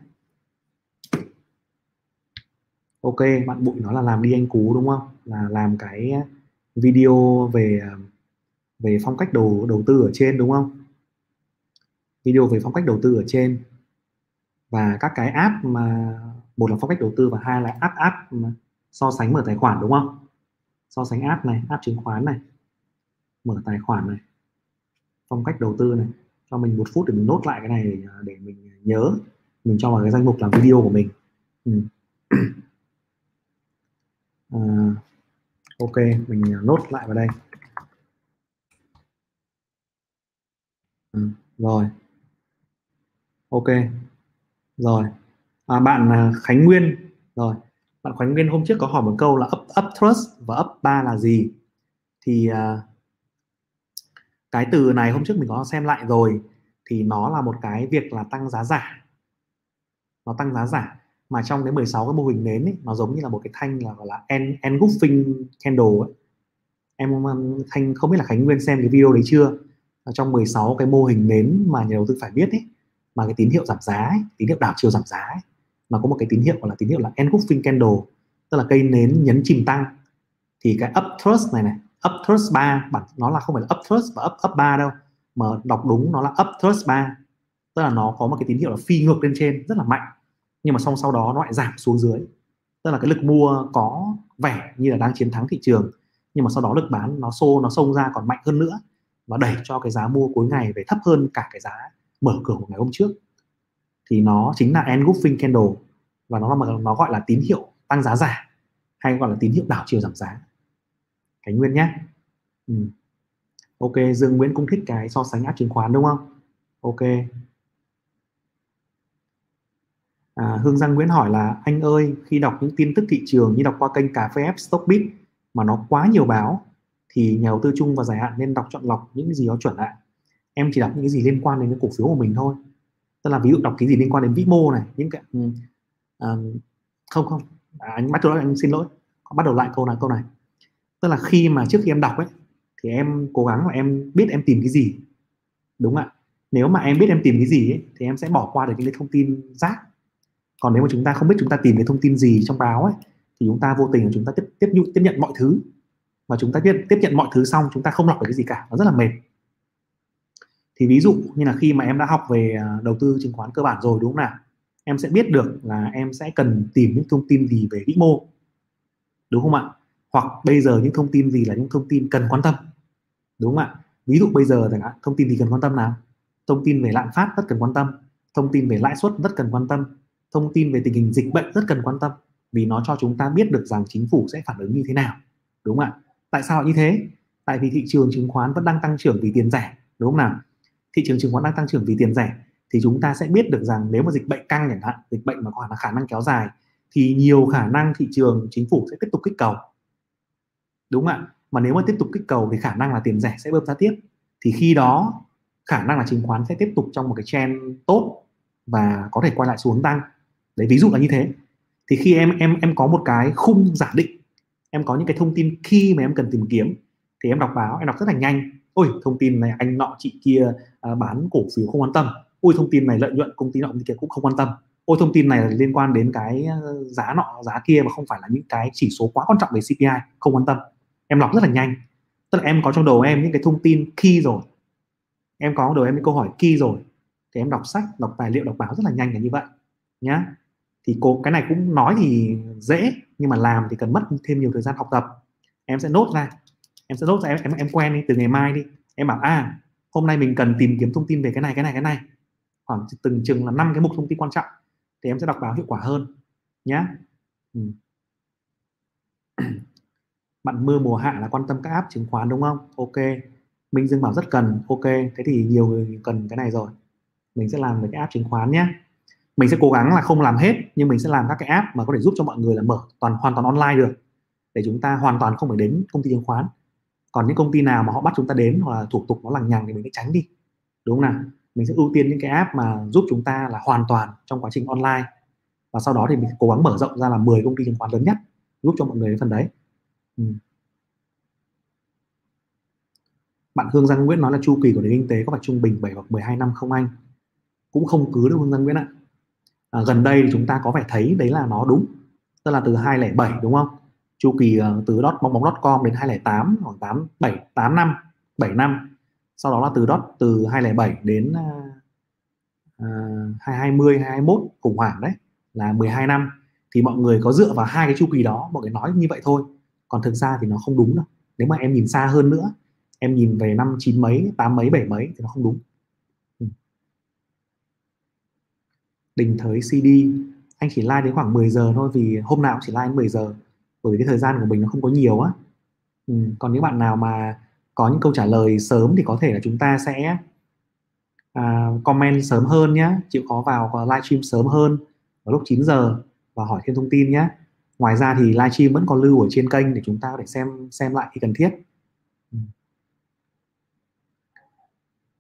Ok, bạn bụi nó là làm đi anh cú đúng không? Là làm cái video về ờ, về phong cách đầu đầu tư ở trên đúng không? Video về phong cách đầu tư ở trên. Và các cái app mà một là phong cách đầu tư và hai là app app mà so sánh mở tài khoản đúng không? So sánh app này app chứng khoán này mở tài khoản này phong cách đầu tư này. Cho mình một phút để mình nốt lại cái này để, để mình nhớ mình cho vào cái danh mục làm video của mình. Ừ. à, ok mình à, nốt lại vào đây. Ừ, rồi. Ok rồi. À, bạn à, Khánh Nguyên. Rồi bạn Khánh Nguyên hôm trước có hỏi một câu là up up trust và up ba là gì? Thì uh, cái từ này hôm trước mình có xem lại rồi thì nó là một cái việc là tăng giá giả. Nó tăng giá giả mà trong cái 16 cái mô hình nến ấy, nó giống như là một cái thanh là gọi là engulfing candle ấy. em thanh không biết là khánh nguyên xem cái video đấy chưa? Trong 16 cái mô hình nến mà nhà đầu tư phải biết ấy mà cái tín hiệu giảm giá ấy, tín hiệu đảo chiều giảm giá ấy, mà có một cái tín hiệu gọi là tín hiệu là engulfing candle tức là cây nến nhấn chìm tăng. Thì cái up thrust này này up thrust 3 bản nó là không phải là up thrust và up up 3 đâu mà đọc đúng nó là up thrust 3 tức là nó có một cái tín hiệu là phi ngược lên trên rất là mạnh. Nhưng mà song sau đó nó lại giảm xuống dưới. Tức là cái lực mua có vẻ như là đang chiến thắng thị trường nhưng mà sau đó lực bán nó xô nó xông ra còn mạnh hơn nữa và đẩy cho cái giá mua cuối ngày về thấp hơn cả cái giá mở cửa của ngày hôm trước. Thì nó chính là engulfing candle và nó là nó gọi là tín hiệu tăng giá giả hay gọi là tín hiệu đảo chiều giảm giá. Khánh Nguyên nhé. Ừ. Ok Dương Nguyễn cũng thích cái so sánh áp chứng khoán đúng không? Ok. À, Hương Giang Nguyễn hỏi là anh ơi khi đọc những tin tức thị trường như đọc qua kênh cà phê F Stockbit mà nó quá nhiều báo thì nhà đầu tư chung và dài hạn nên đọc chọn lọc những cái gì đó chuẩn lại. Em chỉ đọc những cái gì liên quan đến cái cổ phiếu của mình thôi. Tức là ví dụ đọc cái gì liên quan đến vĩ mô này những cái um, không không. À, anh bắt đầu anh xin lỗi. Bắt đầu lại câu này câu này. Tức là khi mà trước khi em đọc ấy thì em cố gắng là em biết em tìm cái gì. Đúng ạ? Nếu mà em biết em tìm cái gì ấy, thì em sẽ bỏ qua được những cái thông tin rác. Còn nếu mà chúng ta không biết chúng ta tìm cái thông tin gì trong báo ấy thì chúng ta vô tình chúng ta tiếp tiếp tiếp nhận mọi thứ và chúng ta tiếp tiếp nhận mọi thứ xong, chúng ta không lọc được cái gì cả, nó rất là mệt. Thì ví dụ như là khi mà em đã học về à, đầu tư chứng khoán cơ bản rồi, đúng không nào? Em sẽ biết được là em sẽ cần tìm những thông tin gì về vĩ mô, đúng không ạ? Hoặc bây giờ những thông tin gì là những thông tin cần quan tâm, đúng không ạ? Ví dụ bây giờ chẳng hạn, thông tin gì cần quan tâm nào? Thông tin về lạm phát rất cần quan tâm, thông tin về lãi suất rất cần quan tâm, thông tin về tình hình dịch bệnh rất cần quan tâm, vì nó cho chúng ta biết được rằng chính phủ sẽ phản ứng như thế nào, đúng không ạ? Tại sao như thế? Tại vì thị trường chứng khoán vẫn đang tăng trưởng vì tiền rẻ, đúng không nào? Thị trường chứng khoán đang tăng trưởng vì tiền rẻ thì chúng ta sẽ biết được rằng nếu mà dịch bệnh căng chẳng hạn, dịch bệnh mà có khả năng kéo dài thì nhiều khả năng thị trường chính phủ sẽ tiếp tục kích cầu. Đúng không ạ? Mà nếu mà tiếp tục kích cầu thì khả năng là tiền rẻ sẽ bơm ra tiếp. Thì khi đó, khả năng là chứng khoán sẽ tiếp tục trong một cái trend tốt và có thể quay lại xuống tăng. Đấy, ví dụ là như thế. Thì khi em em em có một cái khung giả định em có những cái thông tin khi mà em cần tìm kiếm thì em đọc báo em đọc rất là nhanh. Ôi thông tin này anh nọ chị kia à, bán cổ phiếu không quan tâm. Ôi thông tin này lợi nhuận công ty nọ công ty kia cũng không quan tâm. Ôi thông tin này liên quan đến cái à, giá nọ giá kia mà không phải là những cái chỉ số quá quan trọng về CPI không quan tâm. Em lọc rất là nhanh. Tức là em có trong đầu em những cái thông tin key rồi. Em có trong đầu em những câu hỏi key rồi. Thì em đọc sách đọc tài liệu đọc báo rất là nhanh là như vậy nhá. Thì cô cái này cũng nói thì dễ nhưng mà làm thì cần mất thêm nhiều thời gian học tập. Em sẽ nốt ra. Em sẽ nốt ra em em, em quen đi từ ngày mai đi. Em bảo à hôm nay mình cần tìm kiếm thông tin về cái này cái này cái này. Khoảng từng chừng là năm cái mục thông tin quan trọng thì em sẽ đọc báo hiệu quả hơn nhé ừ. bạn mưa mùa hạ là quan tâm các app chứng khoán đúng không? Ok. Minh dương bảo rất cần. Ok. Thế thì nhiều người cần cái này rồi. Mình sẽ làm về cái app chứng khoán nhé mình sẽ cố gắng là không làm hết, nhưng mình sẽ làm các cái app mà có thể giúp cho mọi người là mở toàn, hoàn toàn online được. Để chúng ta hoàn toàn không phải đến công ty chứng khoán. Còn những công ty nào mà họ bắt chúng ta đến hoặc là thủ tục nó lằng nhằng thì mình sẽ tránh đi. Đúng không nào? Mình sẽ ưu tiên những cái app mà giúp chúng ta là hoàn toàn trong quá trình online. Và sau đó thì mình cố gắng mở rộng ra là 10 công ty chứng khoán lớn nhất, giúp cho mọi người phần đấy. Ừ. bạn Hương Giang Nguyễn nói là chu kỳ của nền kinh tế có phải trung bình 7 hoặc 12 năm không anh? Cũng không cứ đâu Hương Giang Nguyễn ạ à, gần đây thì chúng ta có vẻ thấy đấy là nó đúng. Tức là từ 207 đúng không? Chu kỳ uh, từ dot bóng bóng com đến 208 khoảng 8 7 8 năm 7 năm. Sau đó là từ dot từ 207 đến uh, 220 221 khủng hoảng đấy là 12 năm. Thì mọi người có dựa vào hai cái chu kỳ đó mọi người nói như vậy thôi. Còn thực ra thì nó không đúng đâu. Nếu mà em nhìn xa hơn nữa em nhìn về năm chín mấy tám mấy bảy mấy thì nó không đúng ừ đình thới cd anh chỉ like đến khoảng 10 giờ thôi vì hôm nào cũng chỉ like đến 10 giờ bởi vì cái thời gian của mình nó không có nhiều á. Ừ. còn những bạn nào mà có những câu trả lời sớm thì có thể là chúng ta sẽ à, comment sớm hơn nhé chịu khó vào livestream sớm hơn vào lúc 9 giờ và hỏi thêm thông tin nhé ngoài ra thì livestream vẫn còn lưu ở trên kênh để chúng ta có thể xem xem lại khi cần thiết. Ừ.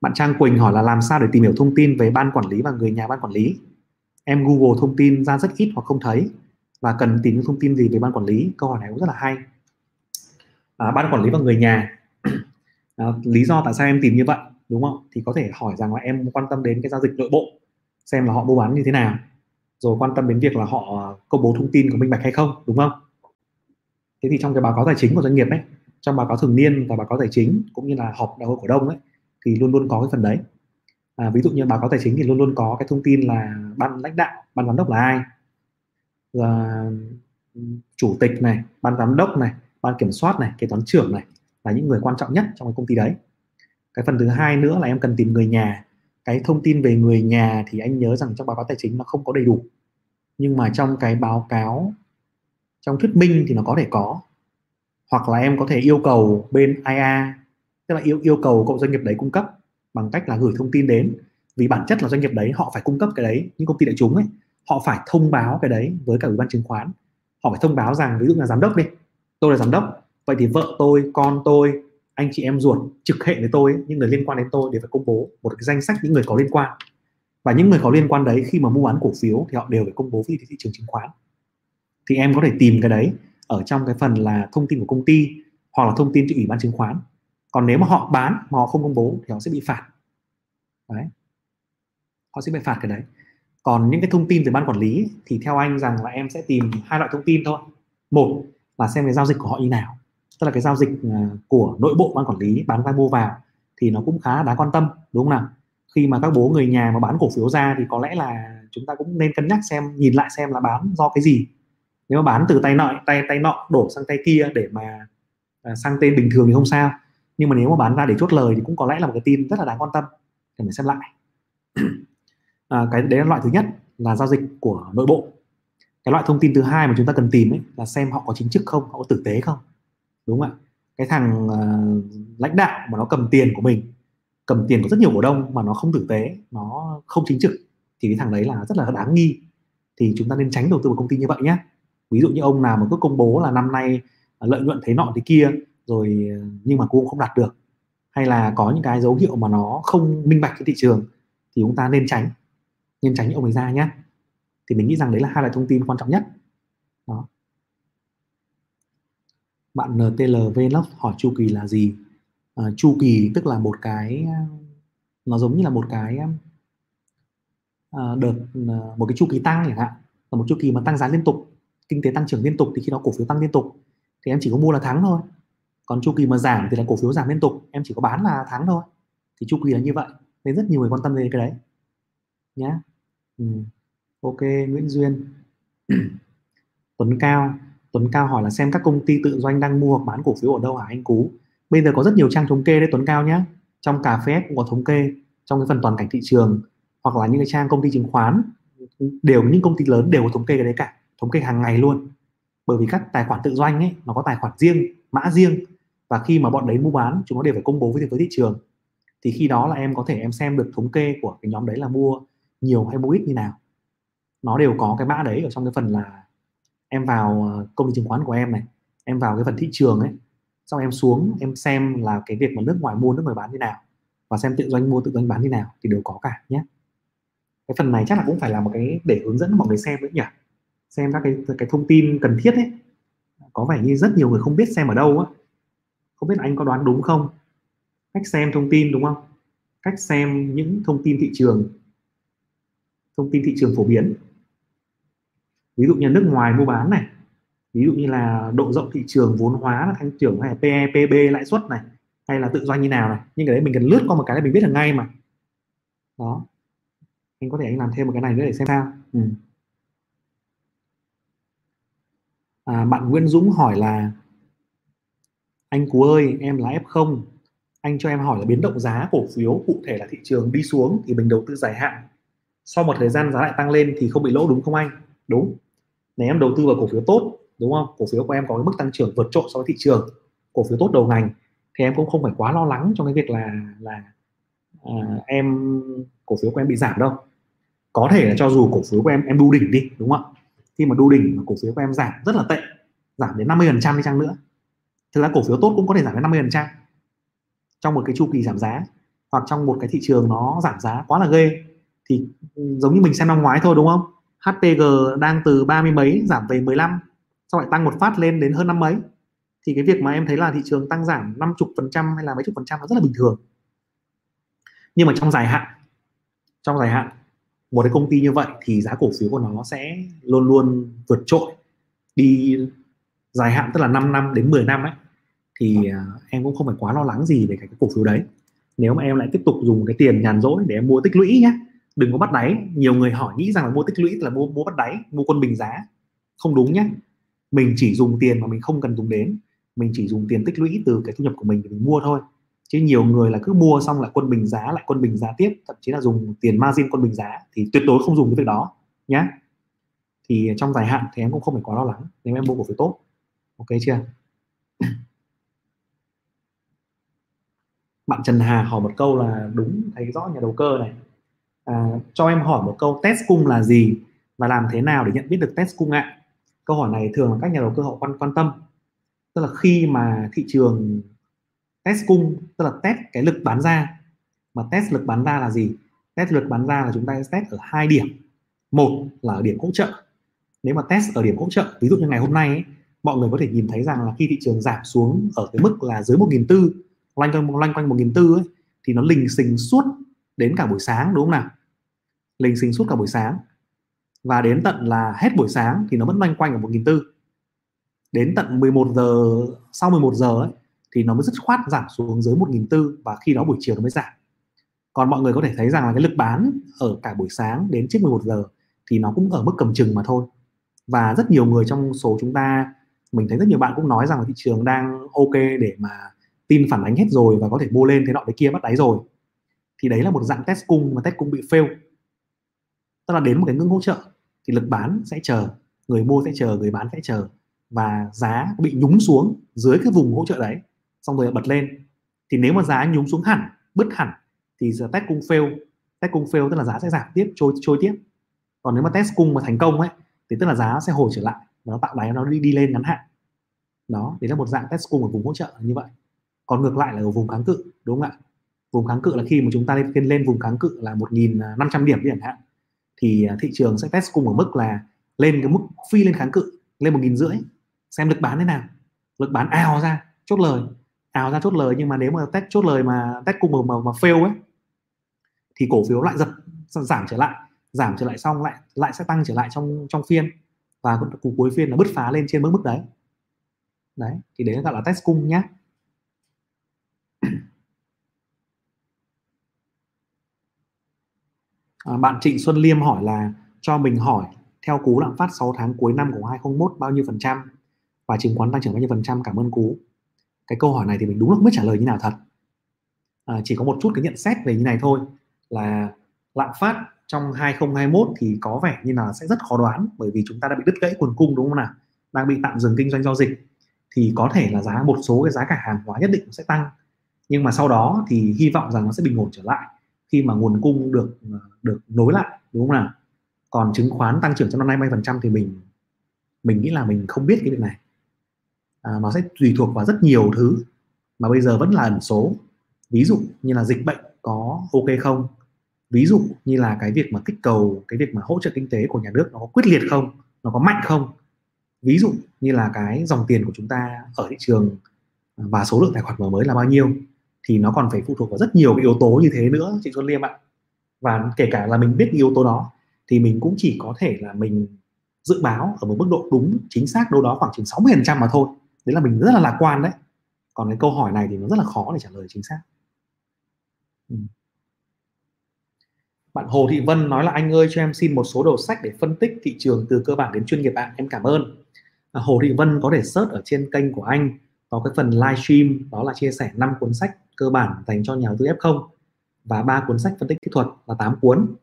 Bạn Trang Quỳnh hỏi là làm sao để tìm hiểu thông tin về ban quản lý và người nhà ban quản lý? Em google thông tin ra rất ít hoặc không thấy và cần tìm những thông tin gì về ban quản lý? Câu hỏi này cũng rất là hay. À, ban quản lý và người nhà. À, lý do tại sao em tìm như vậy đúng không? Thì có thể hỏi rằng là em quan tâm đến cái giao dịch nội bộ xem là họ mua bán như thế nào rồi quan tâm đến việc là họ công bố thông tin có minh bạch hay không đúng không? Thế thì trong cái báo cáo tài chính của doanh nghiệp ấy trong báo cáo thường niên và báo cáo tài chính cũng như là họp đại hội cổ đông ấy thì luôn luôn có cái phần đấy à, ví dụ như báo cáo tài chính thì luôn luôn có cái thông tin là ban lãnh đạo ban giám đốc là ai? Và ừ, chủ tịch này ban giám đốc này ban kiểm soát này kế toán trưởng này là những người quan trọng nhất trong cái công ty đấy. Cái phần thứ hai nữa là em cần tìm người nhà. Cái thông tin về người nhà thì anh nhớ rằng trong báo cáo tài chính nó không có đầy đủ. Nhưng mà trong cái báo cáo trong thuyết minh thì nó có thể có. Hoặc là em có thể yêu cầu bên IA tức là yêu yêu cầu cậu doanh nghiệp đấy cung cấp bằng cách là gửi thông tin đến. Vì bản chất là doanh nghiệp đấy, họ phải cung cấp cái đấy, những công ty đại chúng ấy, họ phải thông báo cái đấy với cả ủy ban chứng khoán. Họ phải thông báo rằng, ví dụ là giám đốc đi, tôi là giám đốc, vậy thì vợ tôi, con tôi, anh chị em ruột trực hệ với tôi, những người liên quan đến tôi đều phải công bố một cái danh sách những người có liên quan. Và những người có liên quan đấy, khi mà mua bán cổ phiếu thì họ đều phải công bố với thị trường chứng khoán. Thì em có thể tìm cái đấy ở trong cái phần là thông tin của công ty hoặc là thông tin cho ủy ban chứng khoán còn nếu mà họ bán mà họ không công bố thì họ sẽ bị phạt. Đấy. Họ sẽ bị phạt cái đấy. Còn những cái thông tin từ ban quản lý thì theo anh rằng là em sẽ tìm hai loại thông tin thôi. Một là xem cái giao dịch của họ như nào. Tức là cái giao dịch à, của nội bộ ban quản lý bán ra mua vào thì nó cũng khá đáng quan tâm, đúng không nào? Khi mà các bố người nhà mà bán cổ phiếu ra thì có lẽ là chúng ta cũng nên cân nhắc xem, nhìn lại xem là bán do cái gì. Nếu mà bán từ tay nọ, tay tay nọ đổ sang tay kia để mà à, sang tên bình thường thì không sao nhưng mà nếu mà bán ra để chốt lời thì cũng có lẽ là một cái tin rất là đáng quan tâm. Cần phải xem lại. À, cái đấy là loại thứ nhất là giao dịch của nội bộ. Cái loại thông tin thứ hai mà chúng ta cần tìm ấy là xem họ có chính chức không họ có tử tế không. Đúng không ạ? Cái thằng uh, lãnh đạo mà nó cầm tiền của mình cầm tiền của rất nhiều cổ đông mà nó không tử tế nó không chính trực thì cái thằng đấy là rất là đáng nghi. Thì chúng ta nên tránh đầu tư vào công ty như vậy nhé ví dụ như ông nào mà cứ công bố là năm nay lợi nhuận thế nọ thế kia rồi ờ, nhưng mà cô không đạt được. Hay là có những cái dấu hiệu mà nó không minh bạch cái thị trường thì chúng ta nên tránh nên tránh những ông ấy ra nhé thì mình nghĩ rằng đấy là hai loại thông tin quan trọng nhất. Đó. Bạn NTLV Vlog hỏi chu kỳ là gì? À, chu kỳ tức là một cái ờ, nó giống như là một cái à, đợt một cái chu kỳ tăng chẳng hạn. Là một chu kỳ mà tăng giá liên tục kinh tế tăng trưởng liên tục thì khi đó cổ phiếu tăng liên tục. Thì em chỉ có mua là thắng thôi còn chu kỳ mà giảm thì là cổ phiếu giảm liên tục, em chỉ có bán là thắng thôi. Thì chu kỳ là như vậy, nên rất nhiều người quan tâm đến cái đấy. Nhá. Ừ. ok, Nguyễn Duyên. Tuấn Cao. Tuấn Cao hỏi là xem các công ty tự doanh đang mua hoặc bán cổ phiếu ở đâu hả anh Cú? Bây giờ có rất nhiều trang thống kê đấy, Tuấn Cao nhé trong cà phê cũng có thống kê, trong cái phần toàn cảnh thị trường, hoặc là những cái trang công ty chứng khoán, đều những công ty lớn đều có thống kê cái đấy cả, thống kê hàng ngày luôn. Bởi vì các tài khoản tự doanh ấy, nó có tài khoản riêng, mã riêng và khi mà bọn đấy mua bán, chúng nó đều phải công bố với với thị trường. Thì khi đó là em có thể em xem được thống kê của cái nhóm đấy là mua nhiều hay mua ít như nào. Nó đều có cái mã đấy ở trong cái phần là em vào ờ, công ty chứng khoán của em này, em vào cái phần thị trường ấy. Xong em xuống, em xem là cái việc mà nước ngoài mua, nước ngoài bán như nào. Và xem tự doanh, mua tự doanh bán như nào thì đều có cả nhé. Cái phần này chắc là cũng phải là một cái để hướng dẫn mọi người xem đấy nhỉ. Xem các cái cái thông tin cần thiết ấy. Có vẻ như rất nhiều người không biết xem ở đâu á không biết anh có đoán đúng không? Cách xem thông tin đúng không? Cách xem những thông tin thị trường. Thông tin thị trường phổ biến. Ví dụ như nước ngoài mua bán này. Ví dụ như là độ rộng thị trường vốn hóa là tăng trưởng hay là PE, PB lãi suất này hay là tự doanh như nào này. Nhưng cái đấy mình cần lướt qua một cái là mình biết được ngay mà. Đó. Anh có thể anh làm thêm một cái này nữa để xem sao. Ừ. à, bạn Nguyễn Dũng hỏi là anh Cú ơi em là F0 anh cho em hỏi là biến động giá cổ phiếu cụ thể là thị trường đi xuống thì mình đầu tư dài hạn. Sau một thời gian giá lại tăng lên thì không bị lỗ đúng không anh? Đúng. Nếu em đầu tư vào cổ phiếu tốt đúng không? Cổ phiếu của em có cái mức tăng trưởng vượt trội so với thị trường. Cổ phiếu tốt đầu ngành thì em cũng không phải quá lo lắng trong cái việc là là à, em cổ phiếu của em bị giảm đâu. Có thể là cho dù cổ phiếu của em em đu đỉnh đi đúng không ạ? Khi mà đu đỉnh mà cổ phiếu của em giảm rất là tệ giảm đến 50 phần trăm đi chăng nữa thực ra cổ phiếu tốt cũng có thể giảm đến 50 phần trăm trong một cái chu kỳ giảm giá, hoặc trong một cái thị trường nó giảm giá quá là ghê. Thì ừ, giống như mình xem năm ngoái thôi, đúng không? HPG đang từ ba mươi mấy giảm về 15 sau lại tăng một phát lên đến hơn năm mấy. Thì cái việc mà em thấy là thị trường tăng giảm 50 phần trăm hay là mấy chục phần trăm nó rất là bình thường. Nhưng mà trong dài hạn, trong dài hạn, một cái công ty như vậy thì giá cổ phiếu của nó sẽ luôn luôn vượt trội, đi dài hạn tức là 5 năm đến 10 năm ấy thì à, em cũng không phải quá lo lắng gì về cái, cái cổ phiếu đấy. Nếu mà em lại tiếp tục dùng cái tiền nhàn rỗi để em mua tích lũy nhé đừng có bắt đáy. Nhiều người hỏi nghĩ rằng là mua tích lũy là mua mua bắt đáy mua quân bình giá. Không đúng nhé mình chỉ dùng tiền mà mình không cần dùng đến. Mình chỉ dùng tiền tích lũy từ cái thu nhập của mình để mình mua thôi. Chứ nhiều người là cứ mua xong lại quân bình giá lại quân bình giá tiếp thậm chí là dùng tiền margin quân bình giá thì tuyệt đối không dùng cái việc đó nhé thì trong dài hạn thì em cũng không phải quá lo lắng. Nếu em mua cổ phiếu tốt ok chưa? Bạn Trần Hà hỏi một câu là đúng thấy rõ nhà đầu cơ này. À, cho em hỏi một câu test cung là gì và làm thế nào để nhận biết được test cung ạ? Câu hỏi này thường là các nhà đầu cơ họ quan quan tâm. Tức là khi mà thị trường test cung tức là test cái lực bán ra mà test lực bán ra là gì? Test lực bán ra là chúng ta test ở hai điểm. Một là ở điểm hỗ trợ. Nếu mà test ở điểm hỗ trợ ví dụ như ngày hôm nay ấy, mọi người có thể nhìn thấy rằng là khi thị trường giảm xuống ở cái mức là dưới một nghìn tư loanh quanh loanh quanh một nghìn tư ấy thì nó lình xình suốt đến cả buổi sáng đúng không nào? Lình xình suốt cả buổi sáng. Và đến tận là hết buổi sáng thì nó vẫn loanh quanh ở một nghìn tư. Đến tận 11 giờ sau 11 giờ ấy, thì nó mới dứt khoát giảm xuống dưới 1.400 và khi đó buổi chiều nó mới giảm. Còn mọi người có thể thấy rằng là cái lực bán ở cả buổi sáng đến trước 11 giờ thì nó cũng ở mức cầm chừng mà thôi. Và rất nhiều người trong số chúng ta mình thấy rất nhiều bạn cũng nói rằng là thị trường đang ok để mà tin phản ánh hết rồi và có thể mua lên thế nọ thế kia bắt đáy rồi. Thì đấy là một dạng test cung mà test cung bị fail. Tức là đến một cái ngưỡng hỗ trợ thì lực bán sẽ chờ, người mua sẽ chờ, người bán sẽ chờ và giá bị nhúng xuống dưới cái vùng hỗ trợ đấy, xong rồi bật lên. Thì nếu mà giá nhúng xuống hẳn, bứt hẳn thì giờ test cung fail, test cung fail tức là giá sẽ giảm tiếp, trôi trôi tiếp. Còn nếu mà test cung mà thành công ấy, thì tức là giá sẽ hồi trở lại nó tạo đáy nó đi đi lên ngắn hạn. Đó đấy là một dạng test cung ở vùng hỗ trợ như vậy. Còn ngược lại là ở vùng kháng cự đúng không ạ? Vùng kháng cự là khi mà chúng ta lên lên vùng kháng cự là 1.500 à, điểm chẳng hạn thì à, thị trường sẽ test cung ở mức là lên cái mức phi lên kháng cự lên một nghìn rưỡi. Xem lực bán thế nào. Lực bán ào ra chốt lời. Ào ra chốt lời nhưng mà nếu mà test chốt lời mà test cung mà, mà, mà fail ấy thì cổ phiếu lại giật giảm trở lại. Giảm trở lại xong lại lại sẽ tăng trở lại trong trong phiên và cuối cuối phiên là bứt phá lên trên mức mức đấy. Đấy thì đấy gọi là test cung nhé à, bạn Trịnh Xuân Liêm hỏi là cho mình hỏi theo cú lạm phát 6 tháng cuối năm của 2021 bao nhiêu phần trăm và chứng khoán tăng trưởng bao nhiêu phần trăm? Cảm ơn cú. Cái câu hỏi này thì mình đúng là không biết trả lời như nào thật. À, chỉ có một chút cái nhận xét về như này thôi là lạm phát trong 2021 thì có vẻ như là sẽ rất khó đoán bởi vì chúng ta đã bị đứt gãy nguồn cung đúng không nào? Đang bị tạm dừng kinh doanh giao dịch thì có thể là giá một số cái giá cả hàng hóa nhất định sẽ tăng. Nhưng mà sau đó thì hy vọng rằng nó sẽ bình ổn trở lại khi mà nguồn cung được ờ, được nối lại đúng không nào? Còn chứng khoán tăng trưởng trong năm nay 20% thì mình mình nghĩ là mình không biết cái việc này. À, nó sẽ tùy thuộc vào rất nhiều thứ mà bây giờ vẫn là ẩn số. Ví dụ như là dịch bệnh có ok không? Ví dụ như là cái việc mà kích cầu, cái việc mà hỗ trợ kinh tế của nhà nước nó có quyết liệt không, nó có mạnh không? Ví dụ như là cái dòng tiền của chúng ta ở thị trường à, và số lượng tài khoản mở mới là bao nhiêu, thì nó còn phải phụ thuộc vào rất nhiều cái yếu tố như thế nữa, chị Xuân Liêm ạ. Và kể cả là mình biết yếu tố đó, thì mình cũng chỉ có thể là mình dự báo ở một mức độ đúng, chính xác đâu đó khoảng chừng 60% mà thôi. Đấy là mình rất là lạc quan đấy. Còn cái câu hỏi này thì nó rất là khó để trả lời chính xác. Ừ bạn Hồ Thị Vân nói là anh ơi cho em xin một số đầu sách để phân tích thị trường từ cơ bản đến chuyên nghiệp ạ em cảm ơn. À, Hồ Thị Vân có thể search ở trên kênh của anh có cái phần livestream đó là chia sẻ 5 cuốn sách cơ bản dành cho nhà đầu tư F0 và ba cuốn sách phân tích kỹ thuật là 8 cuốn.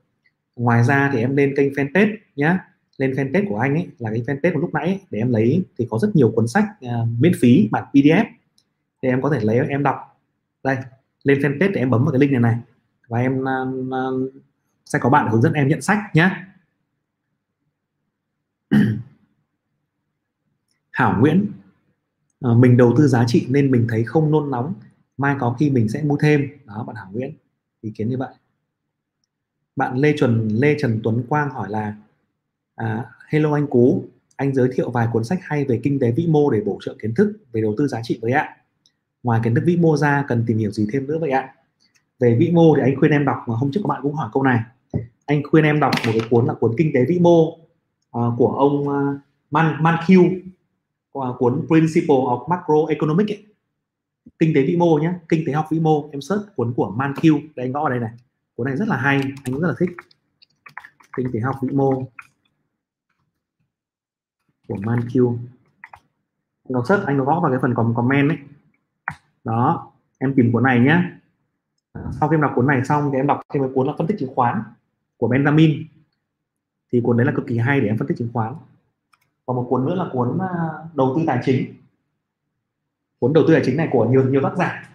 Ngoài ra thì em lên kênh fanpage nhé lên fanpage của anh ấy là cái fanpage của lúc nãy ấy, để em lấy thì có rất nhiều cuốn sách uh, miễn phí bản PDF thì em có thể lấy em đọc. Đây lên fanpage thì em bấm vào cái link này này. Và em uh, sẽ có bạn hướng dẫn em nhận sách nhé. Hảo Nguyễn à, mình đầu tư giá trị nên mình thấy không nôn nóng mai có khi mình sẽ mua thêm. Đó bạn Hảo Nguyễn ý kiến như vậy. Bạn Lê Trần Lê Trần Tuấn Quang hỏi là à, Hello anh Cú anh giới thiệu vài cuốn sách hay về kinh tế vĩ mô để bổ trợ kiến thức về đầu tư giá trị với ạ. Ngoài kiến thức vĩ mô ra cần tìm hiểu gì thêm nữa vậy ạ? Về vĩ mô thì anh khuyên em đọc mà hôm trước các bạn cũng hỏi câu này anh khuyên em đọc một cái cuốn là cuốn kinh tế vĩ mô uh, của ông uh, Man Mankiw uh, à, cuốn Principle of Macroeconomics ấy. kinh tế vĩ mô nhé kinh tế học vĩ mô. Em search cuốn của Mankiw đây anh gõ ở đây này. Cuốn này rất là hay anh cũng rất là thích. Kinh tế học vĩ mô của Mankiw anh đọc search anh gõ vào cái phần comment ấy. Đó em tìm cuốn này nhé sau khi em đọc cuốn này xong thì em đọc thêm một cuốn là phân tích chứng khoán của Benjamin. Thì cuốn đấy là cực kỳ hay để em phân tích chứng khoán. Và một cuốn nữa là cuốn à, đầu tư tài chính. Cuốn đầu tư tài chính này của nhiều nhiều tác giả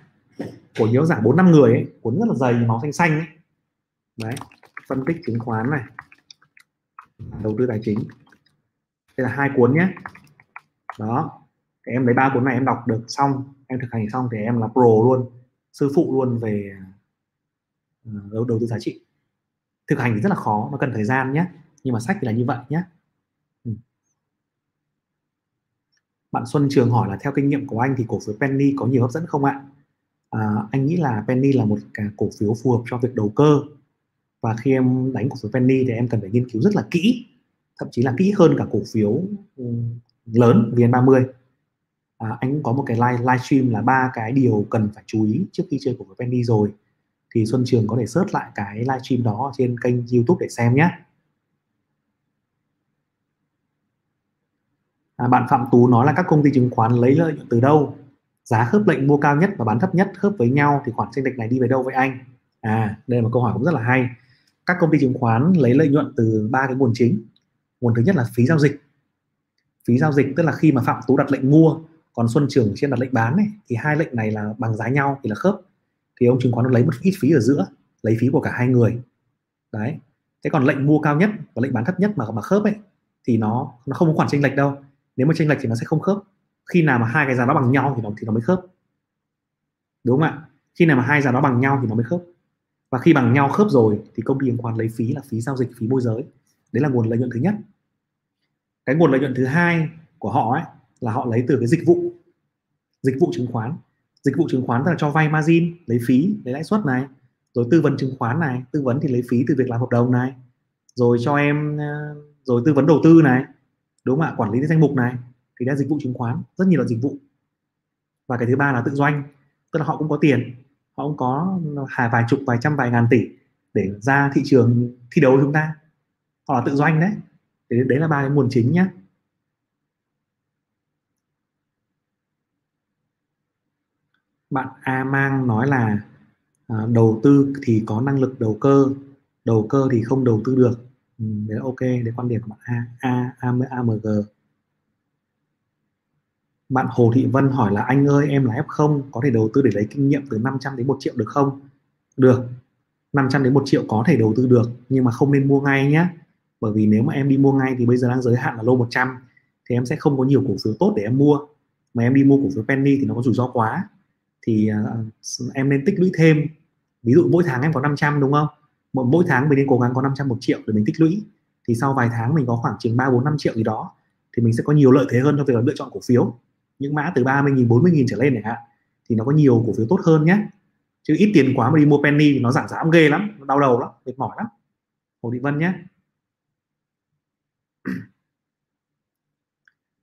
của nhiều giả bốn năm người ấy cuốn rất là dày màu xanh xanh ấy. Đấy phân tích chứng khoán này. Đầu tư tài chính. Đây là hai cuốn nhé. Đó thì em lấy ba cuốn này em đọc được xong em thực hành xong thì em là pro luôn sư phụ luôn về ờ, đầu, đầu tư giá trị thực hành thì rất là khó nó cần thời gian nhé nhưng mà sách thì là như vậy nhé ừ. bạn Xuân Trường hỏi là theo kinh nghiệm của anh thì cổ phiếu penny có nhiều hấp dẫn không ạ? À, anh nghĩ là penny là một cái cổ phiếu phù hợp cho việc đầu cơ. Và khi em đánh cổ phiếu penny thì em cần phải nghiên cứu rất là kỹ thậm chí là kỹ hơn cả cổ phiếu ừ, lớn VN30 à, anh cũng có một cái live livestream là ba cái điều cần phải chú ý trước khi chơi cổ phiếu penny rồi thì Xuân Trường có thể search lại cái livestream đó trên kênh YouTube để xem nhé. À, bạn Phạm Tú nói là các công ty chứng khoán lấy lợi nhuận từ đâu? Giá khớp lệnh mua cao nhất và bán thấp nhất khớp với nhau thì khoản chênh lệch này đi về đâu vậy anh? À, đây là một câu hỏi cũng rất là hay. Các công ty chứng khoán lấy lợi nhuận từ ba cái nguồn chính. Nguồn thứ nhất là phí giao dịch. Phí giao dịch tức là khi mà Phạm Tú đặt lệnh mua còn Xuân Trường trên đặt lệnh bán này thì hai lệnh này là bằng giá nhau thì là khớp thì ông chứng khoán nó lấy một ít phí ở giữa, lấy phí của cả hai người. Đấy. Thế còn lệnh mua cao nhất và lệnh bán thấp nhất mà mà khớp ấy, thì nó nó không có khoản chênh lệch đâu. Nếu mà chênh lệch thì nó sẽ không khớp. Khi nào mà hai cái giá đó bằng nhau thì nó thì nó mới khớp. Đúng không ạ? Khi nào mà hai giá đó bằng nhau thì nó mới khớp. Và khi bằng nhau khớp rồi thì công ty chứng khoán lấy phí là phí giao dịch, phí môi giới. Đấy là nguồn lợi nhuận thứ nhất. Cái nguồn lợi nhuận thứ hai của họ ấy là họ lấy từ cái dịch vụ dịch vụ chứng khoán dịch vụ chứng khoán tức là cho vay margin, lấy phí, lấy lãi suất này. Rồi tư vấn chứng khoán này, tư vấn thì lấy phí từ việc làm hợp đồng này. Rồi cho em ờ, rồi tư vấn đầu tư này. Đúng không ạ? Quản lý danh mục này. Thì là dịch vụ chứng khoán, rất nhiều là dịch vụ. Và cái thứ ba là tự doanh, tức là họ cũng có tiền. Họ cũng có hà, vài chục, vài trăm, vài ngàn tỷ để ra thị trường thi đấu với chúng ta. Họ là tự doanh đấy. Thì đấy là ba cái nguồn chính nhé bạn A Mang nói là à, đầu tư thì có năng lực đầu cơ đầu cơ thì không đầu tư được. Ừ, đấy là ok đấy quan điểm của bạn A A A AMG bạn Hồ Thị Vân hỏi là anh ơi em là F0 có thể đầu tư để lấy kinh nghiệm từ 500 đến 1 triệu được không? Được 500 đến 1 triệu có thể đầu tư được nhưng mà không nên mua ngay nhé bởi vì nếu mà em đi mua ngay thì bây giờ đang giới hạn là lô 100 thì em sẽ không có nhiều cổ phiếu tốt để em mua. Mà em đi mua cổ phiếu penny thì nó có rủi ro quá thì uh, em nên tích lũy thêm. Ví dụ mỗi tháng em có 500 đúng không? Mỗi, mỗi tháng mình nên cố gắng có 500 một triệu để mình tích lũy. Thì sau vài tháng mình có khoảng chừng 3 4 5 triệu gì đó thì mình sẽ có nhiều lợi thế hơn trong việc là lựa chọn cổ phiếu. Những mã từ 30 nghìn 40 nghìn trở lên này hạn thì nó có nhiều cổ phiếu tốt hơn nhé chứ ít tiền quá mà đi mua penny thì nó giảm giá ghê lắm nó đau đầu lắm mệt mỏi lắm. Hồ Thị Vân nhé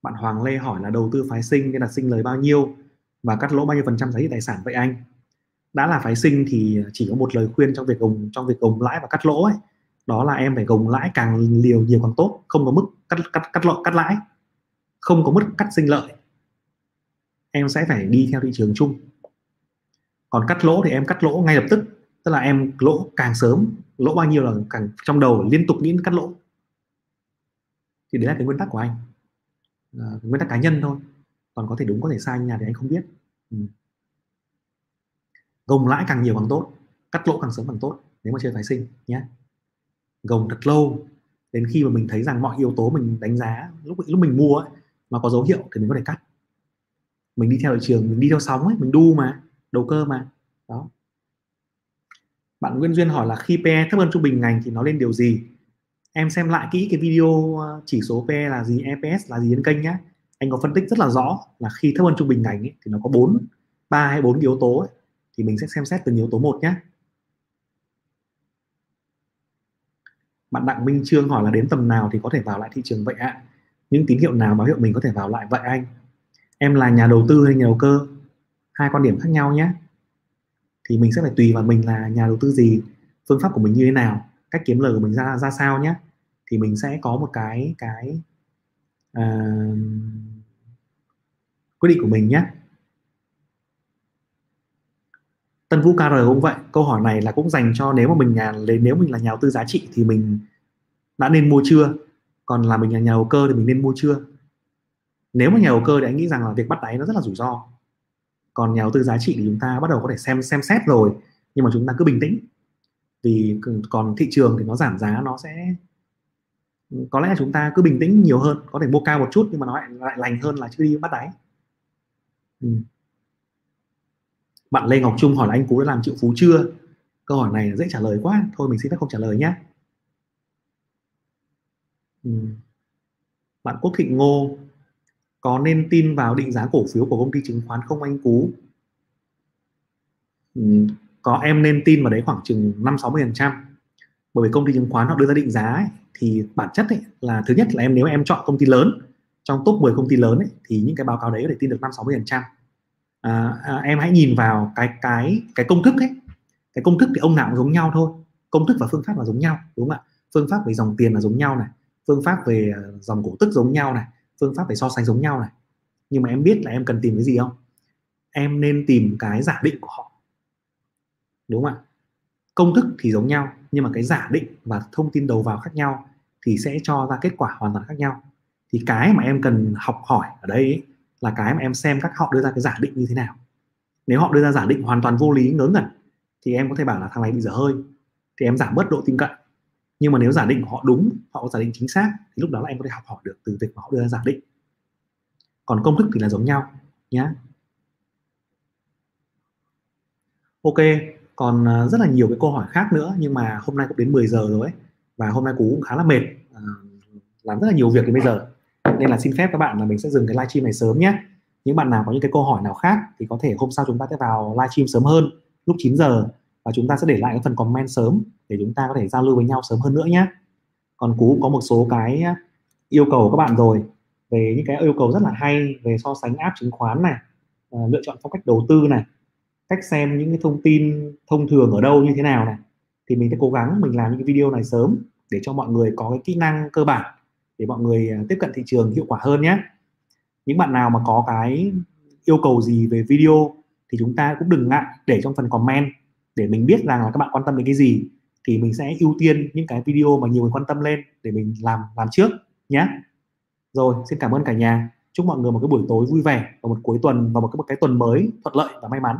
bạn Hoàng Lê hỏi là đầu tư phái sinh nên là sinh lời bao nhiêu? Và cắt lỗ bao nhiêu phần trăm giá trị tài sản vậy anh? Đã là phái sinh thì chỉ có một lời khuyên trong việc gồng trong việc gồng lãi và cắt lỗ ấy. Đó là em phải gồng lãi càng liều nhiều càng tốt không có mức cắt cắt cắt lỗ cắt lãi. Không có mức cắt sinh lợi. Em sẽ phải đi theo thị trường chung. Còn cắt lỗ thì em cắt lỗ ngay lập tức. Tức là em lỗ càng sớm lỗ bao nhiêu là càng trong đầu liên tục nghĩ cắt lỗ. Thì đấy là cái nguyên tắc của anh. À, nguyên tắc cá nhân thôi còn có thể đúng có thể sai nhà thì anh không biết. Ừ. gồng lãi càng nhiều càng tốt cắt lỗ càng sớm càng tốt nếu mà chơi phái sinh nhé gồng thật lâu đến khi mà mình thấy rằng mọi yếu tố mình đánh giá lúc lúc mình mua ấy, mà có dấu hiệu thì mình có thể cắt. Mình đi theo thị trường mình đi theo sóng ấy mình đu mà đầu cơ mà đó. Bạn Nguyễn Duyên hỏi là khi PE thấp hơn trung bình ngành thì nó lên điều gì? Em xem lại kỹ cái video ờ, chỉ số PE là gì EPS là gì trên kênh nhé anh có phân tích rất là rõ là khi thấp hơn trung bình ngành ấy, thì nó có bốn ba hay bốn yếu tố ấy, thì mình sẽ xem xét từng yếu tố một nhé. Bạn Đặng Minh Trương hỏi là đến tầm nào thì có thể vào lại thị trường vậy ạ? Những tín hiệu nào báo hiệu mình có thể vào lại vậy anh? Em là nhà đầu tư hay nhà đầu cơ? Hai quan điểm khác nhau nhé. Thì mình sẽ phải tùy vào mình là nhà đầu tư gì phương pháp của mình như thế nào cách kiếm lời của mình ra ra sao nhé. Thì mình sẽ có một cái cái uh, quyết định của mình nhé. Tân Vũ KR cũng vậy? Câu hỏi này là cũng dành cho nếu mà mình nhà nếu mình là nhà đầu tư giá trị thì mình đã nên mua chưa? Còn là mình là nhà đầu cơ thì mình nên mua chưa? Nếu mà nhà đầu cơ thì anh nghĩ rằng là việc bắt đáy nó rất là rủi ro. Còn nhà đầu tư giá trị thì chúng ta bắt đầu có thể xem xem xét rồi nhưng mà chúng ta cứ bình tĩnh. Vì còn thị trường thì nó giảm giá nó sẽ có lẽ chúng ta cứ bình tĩnh nhiều hơn có thể mua cao một chút nhưng mà nó lại, lại lành hơn là chưa đi bắt đáy ừ. bạn Lê Ngọc Trung hỏi là anh Cú đã làm triệu phú chưa? Câu hỏi này dễ trả lời quá. Thôi mình xin phép không trả lời nhé ừ. bạn Quốc Thịnh Ngô có nên tin vào định giá cổ phiếu của công ty chứng khoán không anh Cú? Ừ, có em nên tin vào đấy khoảng chừng 5 60 phần trăm. Bởi vì công ty chứng khoán họ đưa ra định giá ấy, thì bản chất ấy, là thứ nhất là em nếu em chọn công ty lớn trong top 10 công ty lớn ấy, thì những cái báo cáo đấy có thể tin được 5 60 phần trăm. À, à, em hãy nhìn vào cái cái cái công thức ấy. Cái công thức thì ông nào cũng giống nhau thôi. Công thức và phương pháp là giống nhau đúng không ạ? Phương pháp về dòng tiền là giống nhau này. Phương pháp về ờ, dòng cổ tức giống nhau này. Phương pháp về so sánh giống nhau này. Nhưng mà em biết là em cần tìm cái gì không? Em nên tìm cái giả định của họ. Đúng không ạ? Công thức thì giống nhau nhưng mà cái giả định và thông tin đầu vào khác nhau thì sẽ cho ra kết quả hoàn toàn khác nhau thì cái mà em cần học hỏi ở đây ấy, là cái mà em xem các họ đưa ra cái giả định như thế nào. Nếu họ đưa ra giả định hoàn toàn vô lý ngớ ngẩn thì em có thể bảo là thằng này bị dở hơi thì em giảm bớt độ tin cậy. Nhưng mà nếu giả định của họ đúng họ có giả định chính xác thì lúc đó là em có thể học hỏi được từ việc mà họ đưa ra giả định. Còn công thức thì là giống nhau nhé ok còn à, rất là nhiều cái câu hỏi khác nữa nhưng mà hôm nay cũng đến 10 giờ rồi ấy và hôm nay cú cũng khá là mệt à, làm rất là nhiều việc đến bây giờ nên là xin phép các bạn là mình sẽ dừng cái livestream này sớm nhé. Những bạn nào có những cái câu hỏi nào khác thì có thể hôm sau chúng ta sẽ vào livestream sớm hơn, lúc 9 giờ, và chúng ta sẽ để lại cái phần comment sớm để chúng ta có thể giao lưu với nhau sớm hơn nữa nhé. Còn cú có một số cái yêu cầu các bạn rồi, về những cái yêu cầu rất là hay về so sánh app chứng khoán này ờ, lựa chọn phong cách đầu tư này, cách xem những cái thông tin thông thường ở đâu như thế nào này, thì mình sẽ cố gắng mình làm những cái video này sớm để cho mọi người có cái kỹ năng cơ bản để mọi người à, tiếp cận thị trường hiệu quả hơn nhé. Những bạn nào mà có cái yêu cầu gì về video thì chúng ta cũng đừng ngại để trong phần comment để mình biết rằng là các bạn quan tâm đến cái gì thì mình sẽ ưu tiên những cái video mà nhiều người quan tâm lên để mình làm làm trước nhé. Rồi xin cảm ơn cả nhà. Chúc mọi người một cái buổi tối vui vẻ và một cuối tuần và một cái, một cái tuần mới thuận lợi và may mắn.